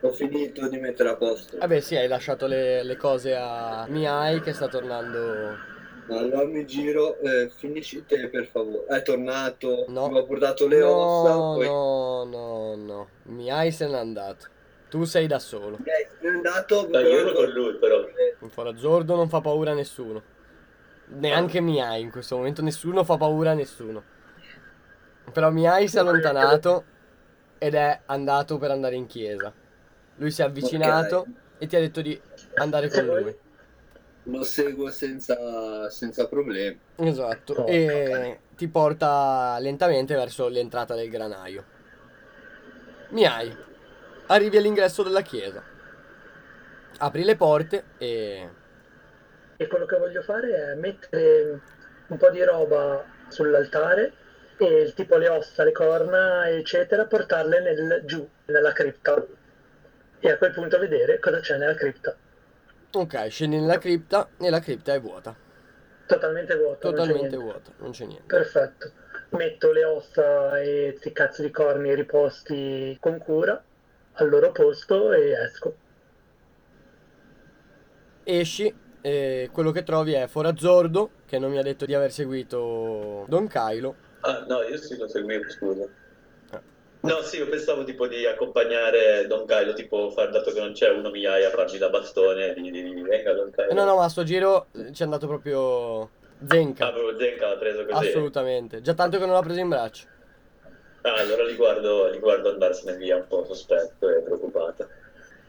Ho finito di mettere a posto. Vabbè sì, hai lasciato le, le cose a Miai che sta tornando... Allora mi giro, eh, finisci te per favore. È tornato, No. mi ho portato le ossa, No, poi no, no, no. Miai se n'è andato. Tu sei da solo. Ok, è andato. Dai, io ero con lui, però. Un forazzordo non fa paura a nessuno. Neanche Miai in questo momento, nessuno fa paura a nessuno. Però Miai si è allontanato ed è andato per andare in chiesa. Lui si è avvicinato Ok. e ti ha detto di andare con lui. Lo seguo senza, senza problemi. Esatto. Oh, E ti porta lentamente verso l'entrata del granaio. Miai, arrivi all'ingresso della chiesa. Apri le porte e E quello che voglio fare è mettere un po' di roba sull'altare e tipo le ossa, le corna, eccetera, portarle nel, giù, nella cripta. E a quel punto vedere cosa c'è nella cripta. Ok, scendi nella cripta e la cripta è vuota. Totalmente vuota. Totalmente vuota, non c'è niente. Perfetto. Metto le ossa e questi cazzo di corni riposti con cura al loro posto e esco. Esci e quello che trovi è Forazzordo, che non mi ha detto di aver seguito Don Kylo. Ah, no, io sì lo seguivo, scusa. No, sì, io pensavo tipo di accompagnare Don Kylo, tipo far, dato che non c'è uno migliaia a farmi da bastone, di, di, di venga Don Kylo. Eh, no, no, ma a sto giro ci è andato proprio Zenka. Ah, proprio Zenka l'ha preso così. Assolutamente. Già tanto che non l'ha preso in braccio. Ah, allora li guardo, li guardo andarsene via un po' sospetto e preoccupato.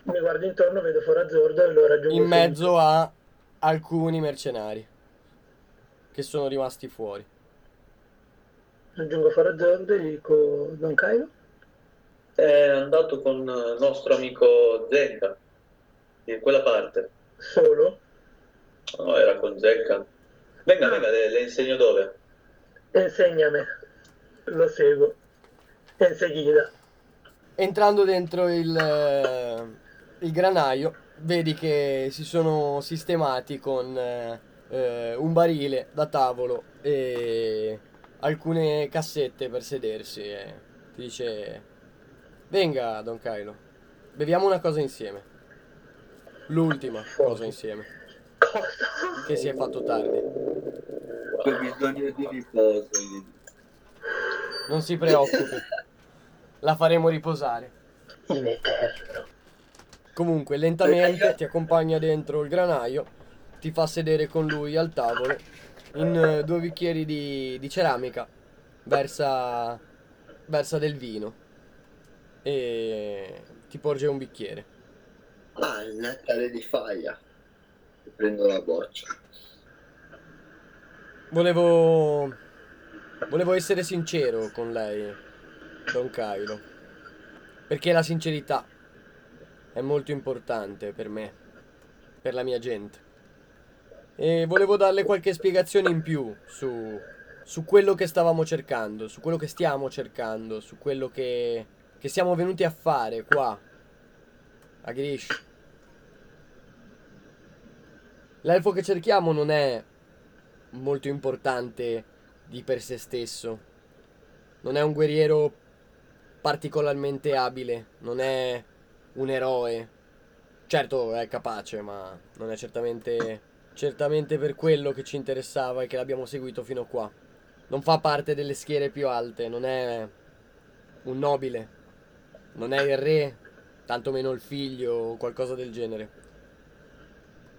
Mi guardo intorno, vedo Forazzordo e lo raggiungo. In mezzo a alcuni mercenari che sono rimasti fuori. Raggiungo Forazzordo e dico Don Kylo. È andato con il nostro amico Zenka, di quella parte. Solo? No, era con Zenka. Venga, venga, le, le insegno dove. Insegnami. Lo seguo. In seguida. Entrando dentro il, eh, il granaio, vedi che si sono sistemati con eh, eh, un barile da tavolo e alcune cassette per sedersi. E ti dice: Venga, Don Kylo, beviamo una cosa insieme. L'ultima cosa insieme, Cosa? che si è fatto tardi. Ho bisogno di riposo. Non si preoccupi, la faremo riposare. In eterno. Comunque, lentamente ti accompagna dentro il granaio, ti fa sedere con lui al tavolo, in eh, due bicchieri di, di ceramica, versa, versa del vino e ti porge un bicchiere. Ah, il nettare di faglia. Prendo la boccia. Volevo, volevo essere sincero con lei, Don Cairo, perché la sincerità è molto importante per me, per la mia gente. E volevo darle qualche spiegazione in più su, su quello che stavamo cercando, su quello che stiamo cercando, su quello che, che siamo venuti a fare qua, a Grish. L'elfo che cerchiamo non è molto importante di per sé stesso. Non è un guerriero particolarmente abile, non è un eroe. Certo è capace, ma non è certamente certamente per quello che ci interessava e che l'abbiamo seguito fino a qua. Non fa parte delle schiere più alte, non è un nobile, non è il re, tantomeno il figlio o qualcosa del genere.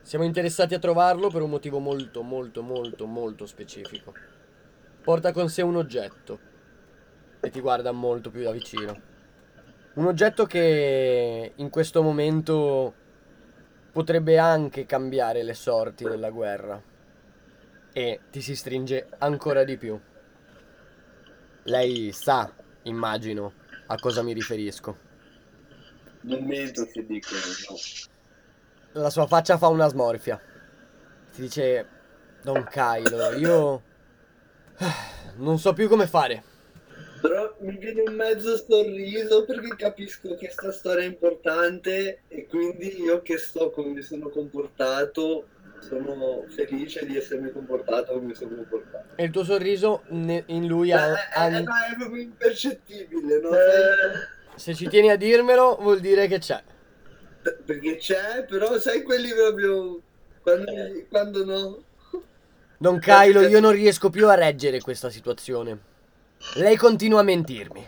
Siamo interessati a trovarlo per un motivo molto, molto, molto, molto specifico. Porta con sé un oggetto e ti guarda molto più da vicino. Un oggetto che in questo momento potrebbe anche cambiare le sorti della guerra. E ti si stringe ancora di più. Lei sa, immagino, a cosa mi riferisco. Non mento se dicono no. La sua faccia fa una smorfia. Ti dice, Don Kylo, io non so più come fare. Però mi viene un mezzo sorriso perché capisco che sta storia è importante e quindi io che so come mi sono comportato sono felice di essermi comportato come mi sono comportato. E il tuo sorriso ne- in lui ha... Eh, ha- eh, ma è proprio impercettibile, no? Eh, Se ci tieni a dirmelo, vuol dire che c'è. Perché c'è, però sai quelli proprio quando, quando no? Don Kylo, io non riesco più a reggere questa situazione. Lei continua a mentirmi.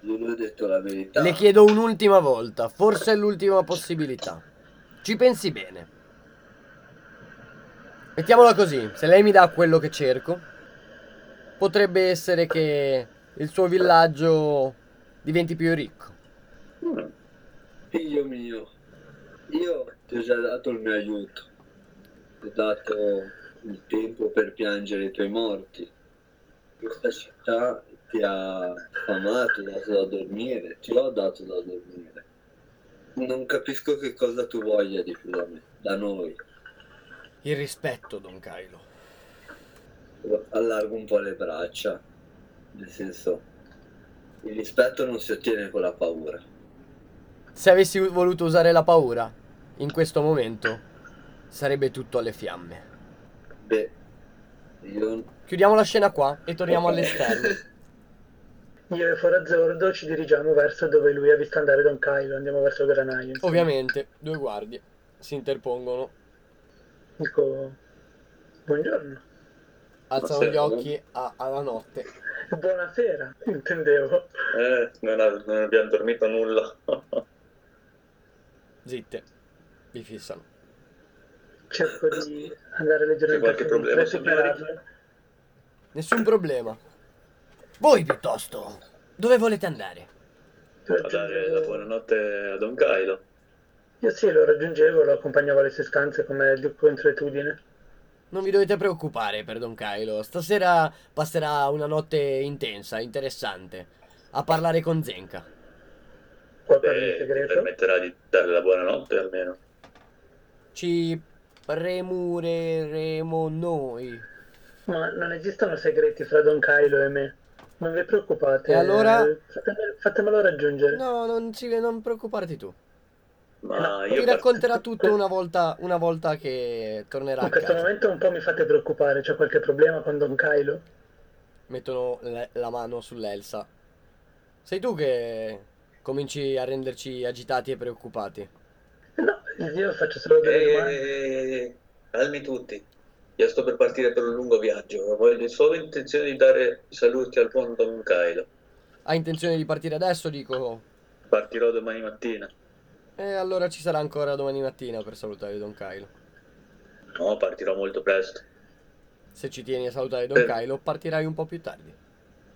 Le ho detto la verità. Le chiedo un'ultima volta, forse è l'ultima possibilità. Ci pensi bene. Mettiamola così, se lei mi dà quello che cerco, potrebbe essere che il suo villaggio diventi più ricco. Figlio mio, io ti ho già dato il mio aiuto. Ti ho dato il tempo per piangere i tuoi morti. Questa città ti ha famato, dato da dormire, ti ho dato da dormire. Non capisco che cosa tu voglia di più da me, da noi. Il rispetto, Don Kylo. allargo un po' le braccia. Nel senso, il rispetto non si ottiene con la paura. Se avessi voluto usare la paura in questo momento, sarebbe tutto alle fiamme. Beh, io... Chiudiamo la scena qua e torniamo all'esterno. Io e Forazzordo ci dirigiamo verso dove lui ha visto andare Don Kylo, andiamo verso il granaio. Ovviamente, due guardie si interpongono, Dico, buongiorno. alzano gli occhi a- alla notte. Buonasera, intendevo. Eh, non, av- non abbiamo dormito nulla. Zitte, vi fissano. Cerco di andare leggermente C'è qualche a problema, per superarlo. Nessun problema. Voi piuttosto, dove volete andare? Per A dare la buonanotte a Don Kylo. Io sì, lo raggiungevo, lo accompagnavo alle sue stanze come di consuetudine. Non vi dovete preoccupare per Don Kylo. Stasera passerà una notte intensa, interessante. A parlare con Zenka. Qualcosa di segreto. permetterà di dare la buonanotte almeno. Ci premureremo noi. Ma non esistono segreti fra Don Kylo e me. Non vi preoccupate. E allora? Fatemelo, fatemelo raggiungere. No, non, ci, non preoccuparti tu. Ma No, io Ti racconterà tutto una volta, una volta che tornerà In a questo casa. momento un po' mi fate preoccupare. C'è qualche problema con Don Kylo? Mettono le- la mano sull'Elsa. Sei tu che cominci a renderci agitati e preoccupati. No, io faccio solo delle Ehi, domande. calmi tutti. Io sto per partire per un lungo viaggio. Voglio solo intenzione di dare saluti al buon Don Kylo. Hai intenzione di partire adesso? Dico. Partirò domani mattina. E allora ci sarà ancora domani mattina per salutare Don Kylo. No, partirò molto presto. Se ci tieni a salutare Don Eh. Kylo, partirai un po' più tardi.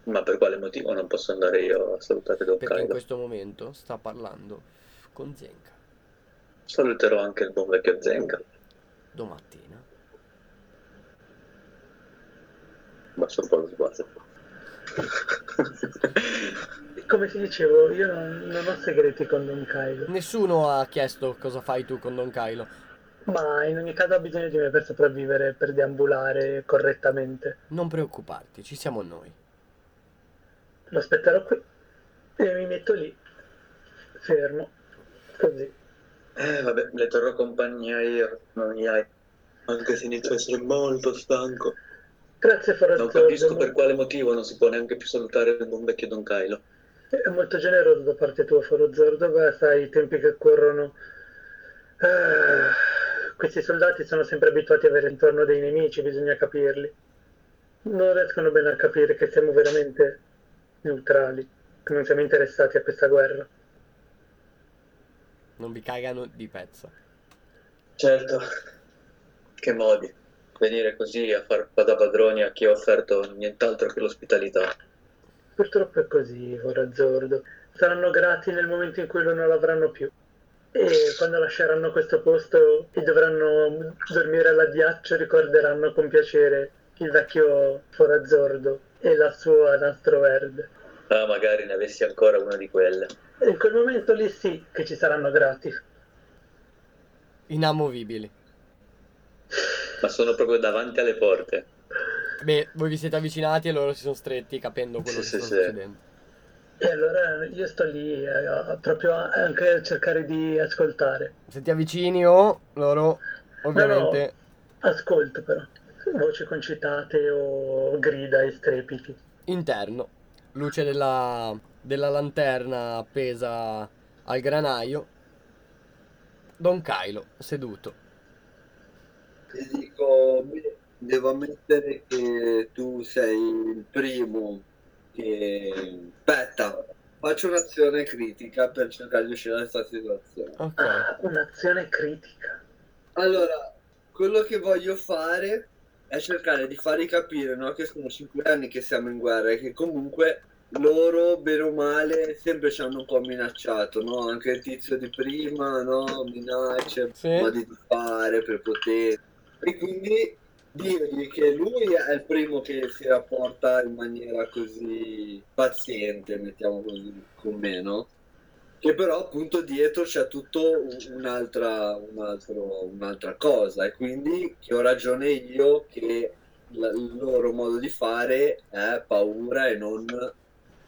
Ma per quale motivo non posso andare io a salutare Don Perché in Kylo? questo momento sta parlando con Zenka. Saluterò anche il buon vecchio Zenga. Domattina. Basso un po' lo sguardo. Come ti dicevo, io non, non ho segreti con Don Kylo. Nessuno ha chiesto cosa fai tu con Don Kylo. Ma in ogni caso ha bisogno di me per sopravvivere, per deambulare correttamente. Non preoccuparti, ci siamo noi. Lo aspetterò qui e mi metto lì, fermo, così. Eh, vabbè, le terrò compagnia io, non gli hai. Anche se inizio a essere molto stanco. Grazie Non capisco per quale motivo non si può neanche più salutare il buon vecchio Don Kylo. è molto generoso da parte tua Forazzordo, ma sai i tempi che corrono. Ah, questi soldati sono sempre abituati ad avere intorno dei nemici, bisogna capirli. Non riescono bene a capire che siamo veramente neutrali, che non siamo interessati a questa guerra. Non vi cagano di pezza. Certo. Che modi. Venire così a far da padroni a chi ha offerto nient'altro che l'ospitalità. Purtroppo è così, Forazzordo. Saranno grati nel momento in cui non l'avranno più. E quando lasceranno questo posto e dovranno dormire all'addiaccio, ricorderanno con piacere il vecchio Forazzordo e la sua nastro verde. Ah, magari ne avessi ancora una di quelle. E in quel momento lì sì che ci saranno grati. Inamovibili. Ma sono proprio davanti alle porte. Beh, voi vi siete avvicinati e loro si sono stretti capendo quello Sì, che sì, sta sì. succedendo. E allora io sto lì eh, proprio a- anche a cercare di ascoltare. Se ti avvicini o loro ovviamente Ascolto però. Voci concitate o grida e strepiti. interno. Luce della, della lanterna appesa al granaio. Don Kylo seduto. Ti dico, devo ammettere che tu sei il primo che... Aspetta, faccio un'azione critica per cercare di uscire da questa situazione. Ok. Ah, un'azione critica. Allora, quello che voglio fare è cercare di fargli capire, no, che sono cinque anni che siamo in guerra e che comunque loro, bene o male, sempre ci hanno un po' minacciato, no? Anche il tizio di prima, no? Minacce, Sì. modi di fare, prepotenza. E quindi dirgli che lui è il primo che si rapporta in maniera così paziente, mettiamo così, con me, no? Che però appunto dietro c'è tutto un- un'altra, un altro- un'altra cosa e quindi che ho ragione io che il loro modo di fare è paura e non,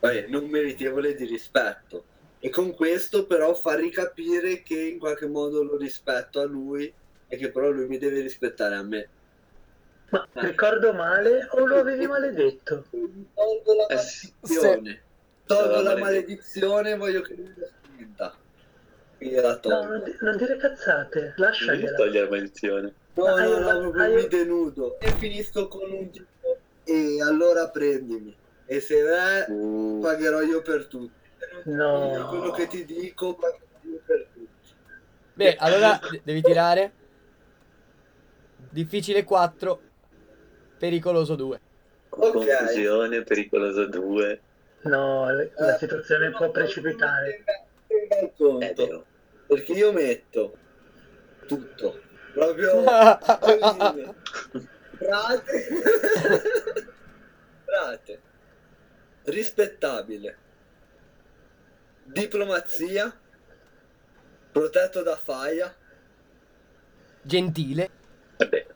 vabbè, non meritevole di rispetto. E con questo però fa ricapire che in qualche modo lo rispetto a lui e che però lui mi deve rispettare a me. Ma ricordo male o lo avevi maledetto? Tolgo la Eh sì. maledizione. Tolgo Sarà la maledizione, voglio che lui la spinta. Quindi la No, tolgo. non, di- non dire cazzate, Non devi lasciagliela. togliere la maledizione. No, no, un- no, proprio hai- mi denudo. E finisco con un tipo. E allora prendimi. E se è, Uh, pagherò io per tutti. No. Quello che ti dico, pagherò io per tutti. Beh, allora de- devi tirare. Difficile 4, pericoloso 2. Ok. Confusione, pericoloso 2. No, la situazione può precipitare. Il conto. vero. Perché io metto tutto. Proprio. Frate. Frate. Rispettabile. Diplomazia. Protetto da faia. Gentile. Vabbè.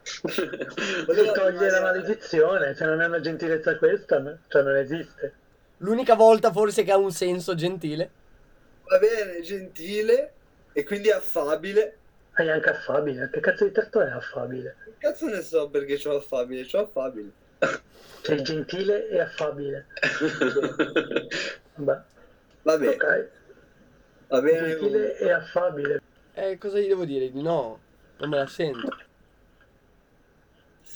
Volevo togliere la maledizione, se non è una gentilezza questa, no? cioè non esiste. L'unica volta forse che ha un senso gentile. Va bene, gentile e quindi affabile. Hai anche affabile, che cazzo di testo è affabile? Che cazzo ne so perché c'ho affabile? C'ho affabile. Sei gentile e affabile. Vabbè, Vabbè, ok. va bene. Gentile e affabile. Eh, cosa gli devo dire? Di no, non me la sento.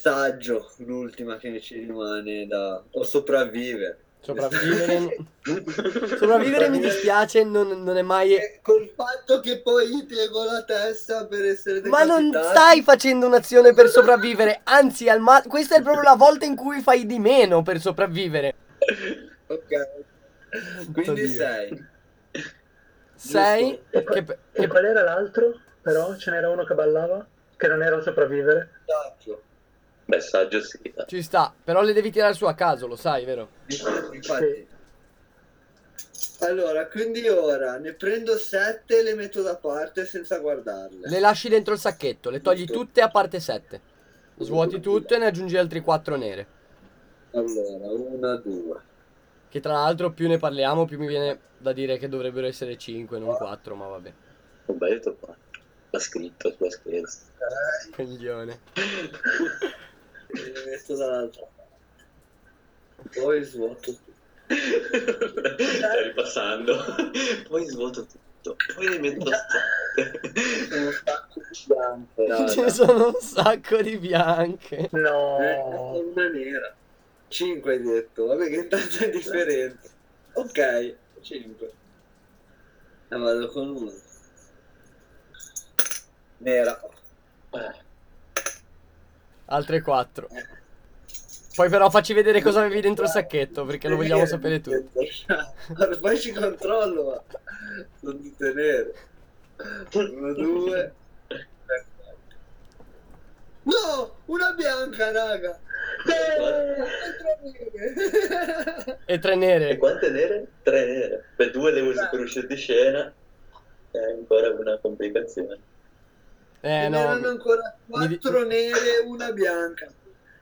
Saggio, l'ultima che ci rimane da... o sopravvive. Sopravvivere. Sopravvivere mi dispiace, non, non è mai. E col fatto che poi gli piego la testa per essere Ma non decapitato. stai facendo un'azione per sopravvivere, anzi, al ma- questa è proprio la volta in cui fai di meno per sopravvivere. Ok. Quindi Dio. sei. Sei. E, qua- Che, pe- e che- qual era l'altro? Però ce n'era uno che ballava? Che non era sopravvivere? Saggio. Beh, saggio sì. dai. ci sta, però le devi tirare su a caso, lo sai, vero? Infatti. Allora, quindi ora ne prendo sette e le metto da parte senza guardarle. Le lasci dentro il sacchetto, le togli Giusto. tutte a parte 7. Svuoti tutte e ne aggiungi altri 4 nere. Allora, una, due. Che tra l'altro più ne parliamo, più mi viene da dire che dovrebbero essere 5, non 4, ma vabbè. Ho sbagliato qua. L'ha scritto sulla scheda. Coglione. E le metto dall'altra parte. Poi svuoto tutto. Stai ripassando. Poi svuoto tutto. Poi ne metto Sono stacco di bianco, raga. Ce ne sono un sacco di bianche. No. Eh, una nera. 5 hai detto, vabbè che intanto è differente. Ok, 5. E vado con uno. Nera. Eh, Altre 4. Poi però facci vedere cosa avevi dentro il sacchetto, perché lo vogliamo sapere tutti. Poi ci controllo, ma sono tutte nere. Uno, due. tre. No, una bianca, raga. Eh, E 3 E nere. quante nere? Tre nere. Per due devo super uscire di scena. È ancora una complicazione. Eh ne erano no. ancora Mi quattro nere e una bianca.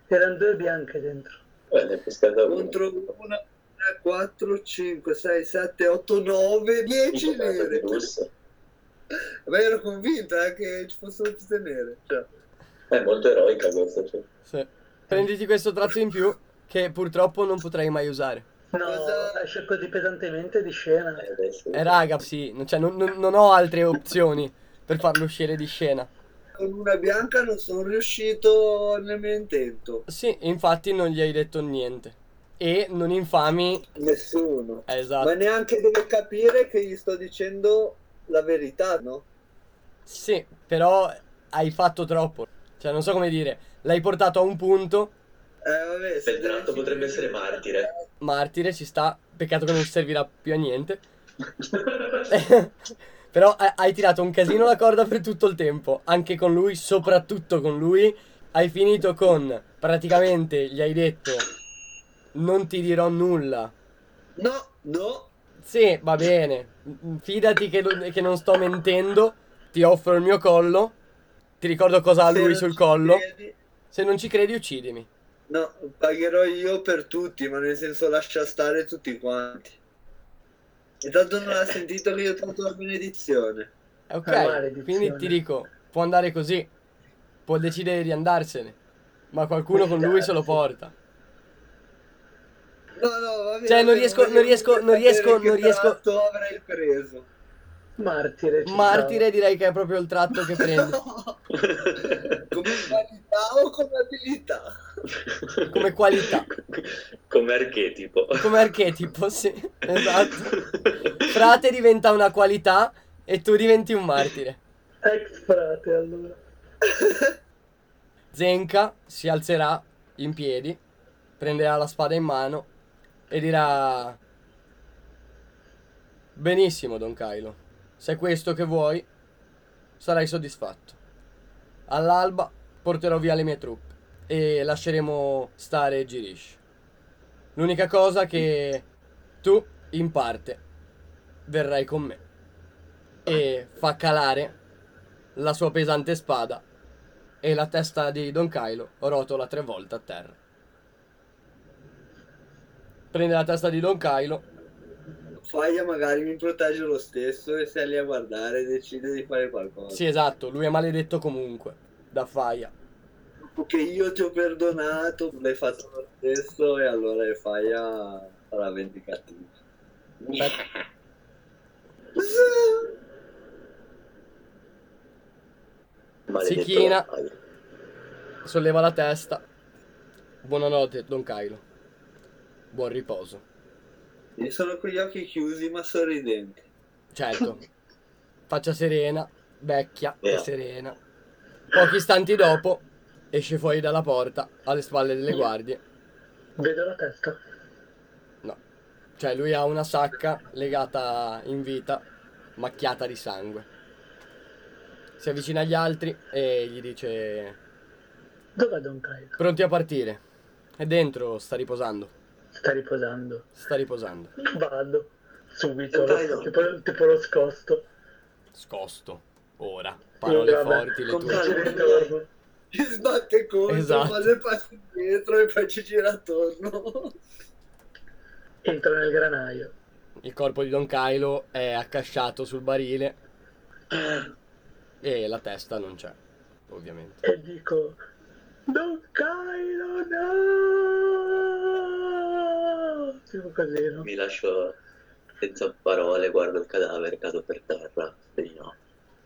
Erano due bianche dentro. Beh, una. Contro una, 3, 4, 5, 6, 7, 8, 9, 10 Incontrato di nere. Ma ero convinto eh, che ci fossero tutte nere. Cioè, È molto eroica questa. Cioè. Sì. Prenditi questo trazzo in più, che purtroppo non potrei mai usare. No, Cosa- esce così pesantemente di scena. Eh, adesso- Eh raga, sì, cioè, non, non- non ho altre opzioni per farlo uscire di scena. con una bianca non sono riuscito nel mio intento. Sì, infatti non gli hai detto niente. E non infami... Nessuno. esatto. Ma neanche deve capire che gli sto dicendo la verità, no? Sì, però hai fatto troppo. Cioè, non so come dire. L'hai portato a un punto, Eh, vabbè, se Beltrano devi potrebbe essere martire. martire, ci sta. Peccato che non servirà più a niente. Però eh, hai tirato un casino la corda per tutto il tempo, anche con lui, soprattutto con lui. Hai finito con praticamente gli hai detto non ti dirò nulla. No, no. Sì, va bene. Fidati che, che non sto mentendo. Ti offro il mio collo. Ti ricordo cosa ha lui sul collo. credi- Se non ci credi, uccidimi. No, pagherò io per tutti, ma nel senso lascia stare tutti quanti. E tanto non ha sentito che io ho tolto la benedizione. Ok, quindi ti dico, può andare così. Può decidere di andarsene. Ma qualcuno con lui se lo porta. No, no, va bene. Cioè, non riesco- non riesco- non riesco- che non riesco- tratto avrei preso. Martire. Martire direi che è proprio il tratto che prende. come qualità o come abilità? Come qualità. Come archetipo. Come archetipo, sì. Esatto. Frate diventa una qualità e tu diventi un martire. Ex frate, allora. Zenka si alzerà in piedi, prenderà la spada in mano e dirà: Benissimo, Don Kylo. Se è questo che vuoi, sarai soddisfatto. All'alba porterò via le mie truppe e lasceremo stare Girish. L'unica cosa che tu, in parte, verrai con me. E fa calare la sua pesante spada e la testa di Don Kylo rotola tre volte a terra. Prende la testa di Don Kylo, Faglia magari mi protegge lo stesso e se è lì a guardare decide di fare qualcosa. sì esatto, lui è maledetto comunque, da Faia. Che io ti ho perdonato, l'hai fatto lo stesso e allora il Faglia sarà vendicativo. Maledetto Si china. Solleva la testa. Buonanotte, Don Kylo. Buon riposo. Io sono con gli occhi chiusi ma sorridenti. Certo, faccia serena, vecchia e serena. Pochi istanti dopo esce fuori dalla porta alle spalle delle guardie. Vedo la testa. No, cioè lui ha una sacca legata in vita, macchiata di sangue. Si avvicina agli altri e gli dice: Dov'è Don Kylo? Pronti a partire. E dentro sta riposando. Sta riposando. Sta riposando. Vado. Subito. Lo- tipo, tipo lo scosto. Scosto. Ora. Parole Vabbè, forti le tue. calma. Ci sbatte contro, Esatto. fa due passi indietro e poi ci gira attorno. Entro nel granaio. Il corpo di Don Kylo è accasciato sul barile. E la testa non c'è, ovviamente. E dico... Don Kylo, no! Tipo così, no? Mi lascio senza parole, guardo il cadavere, cado per terra, e di no.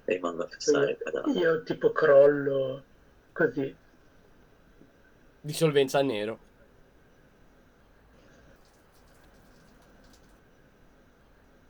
E rimango a fissare il cadavere. Io tipo crollo così. Dissolvenza nero.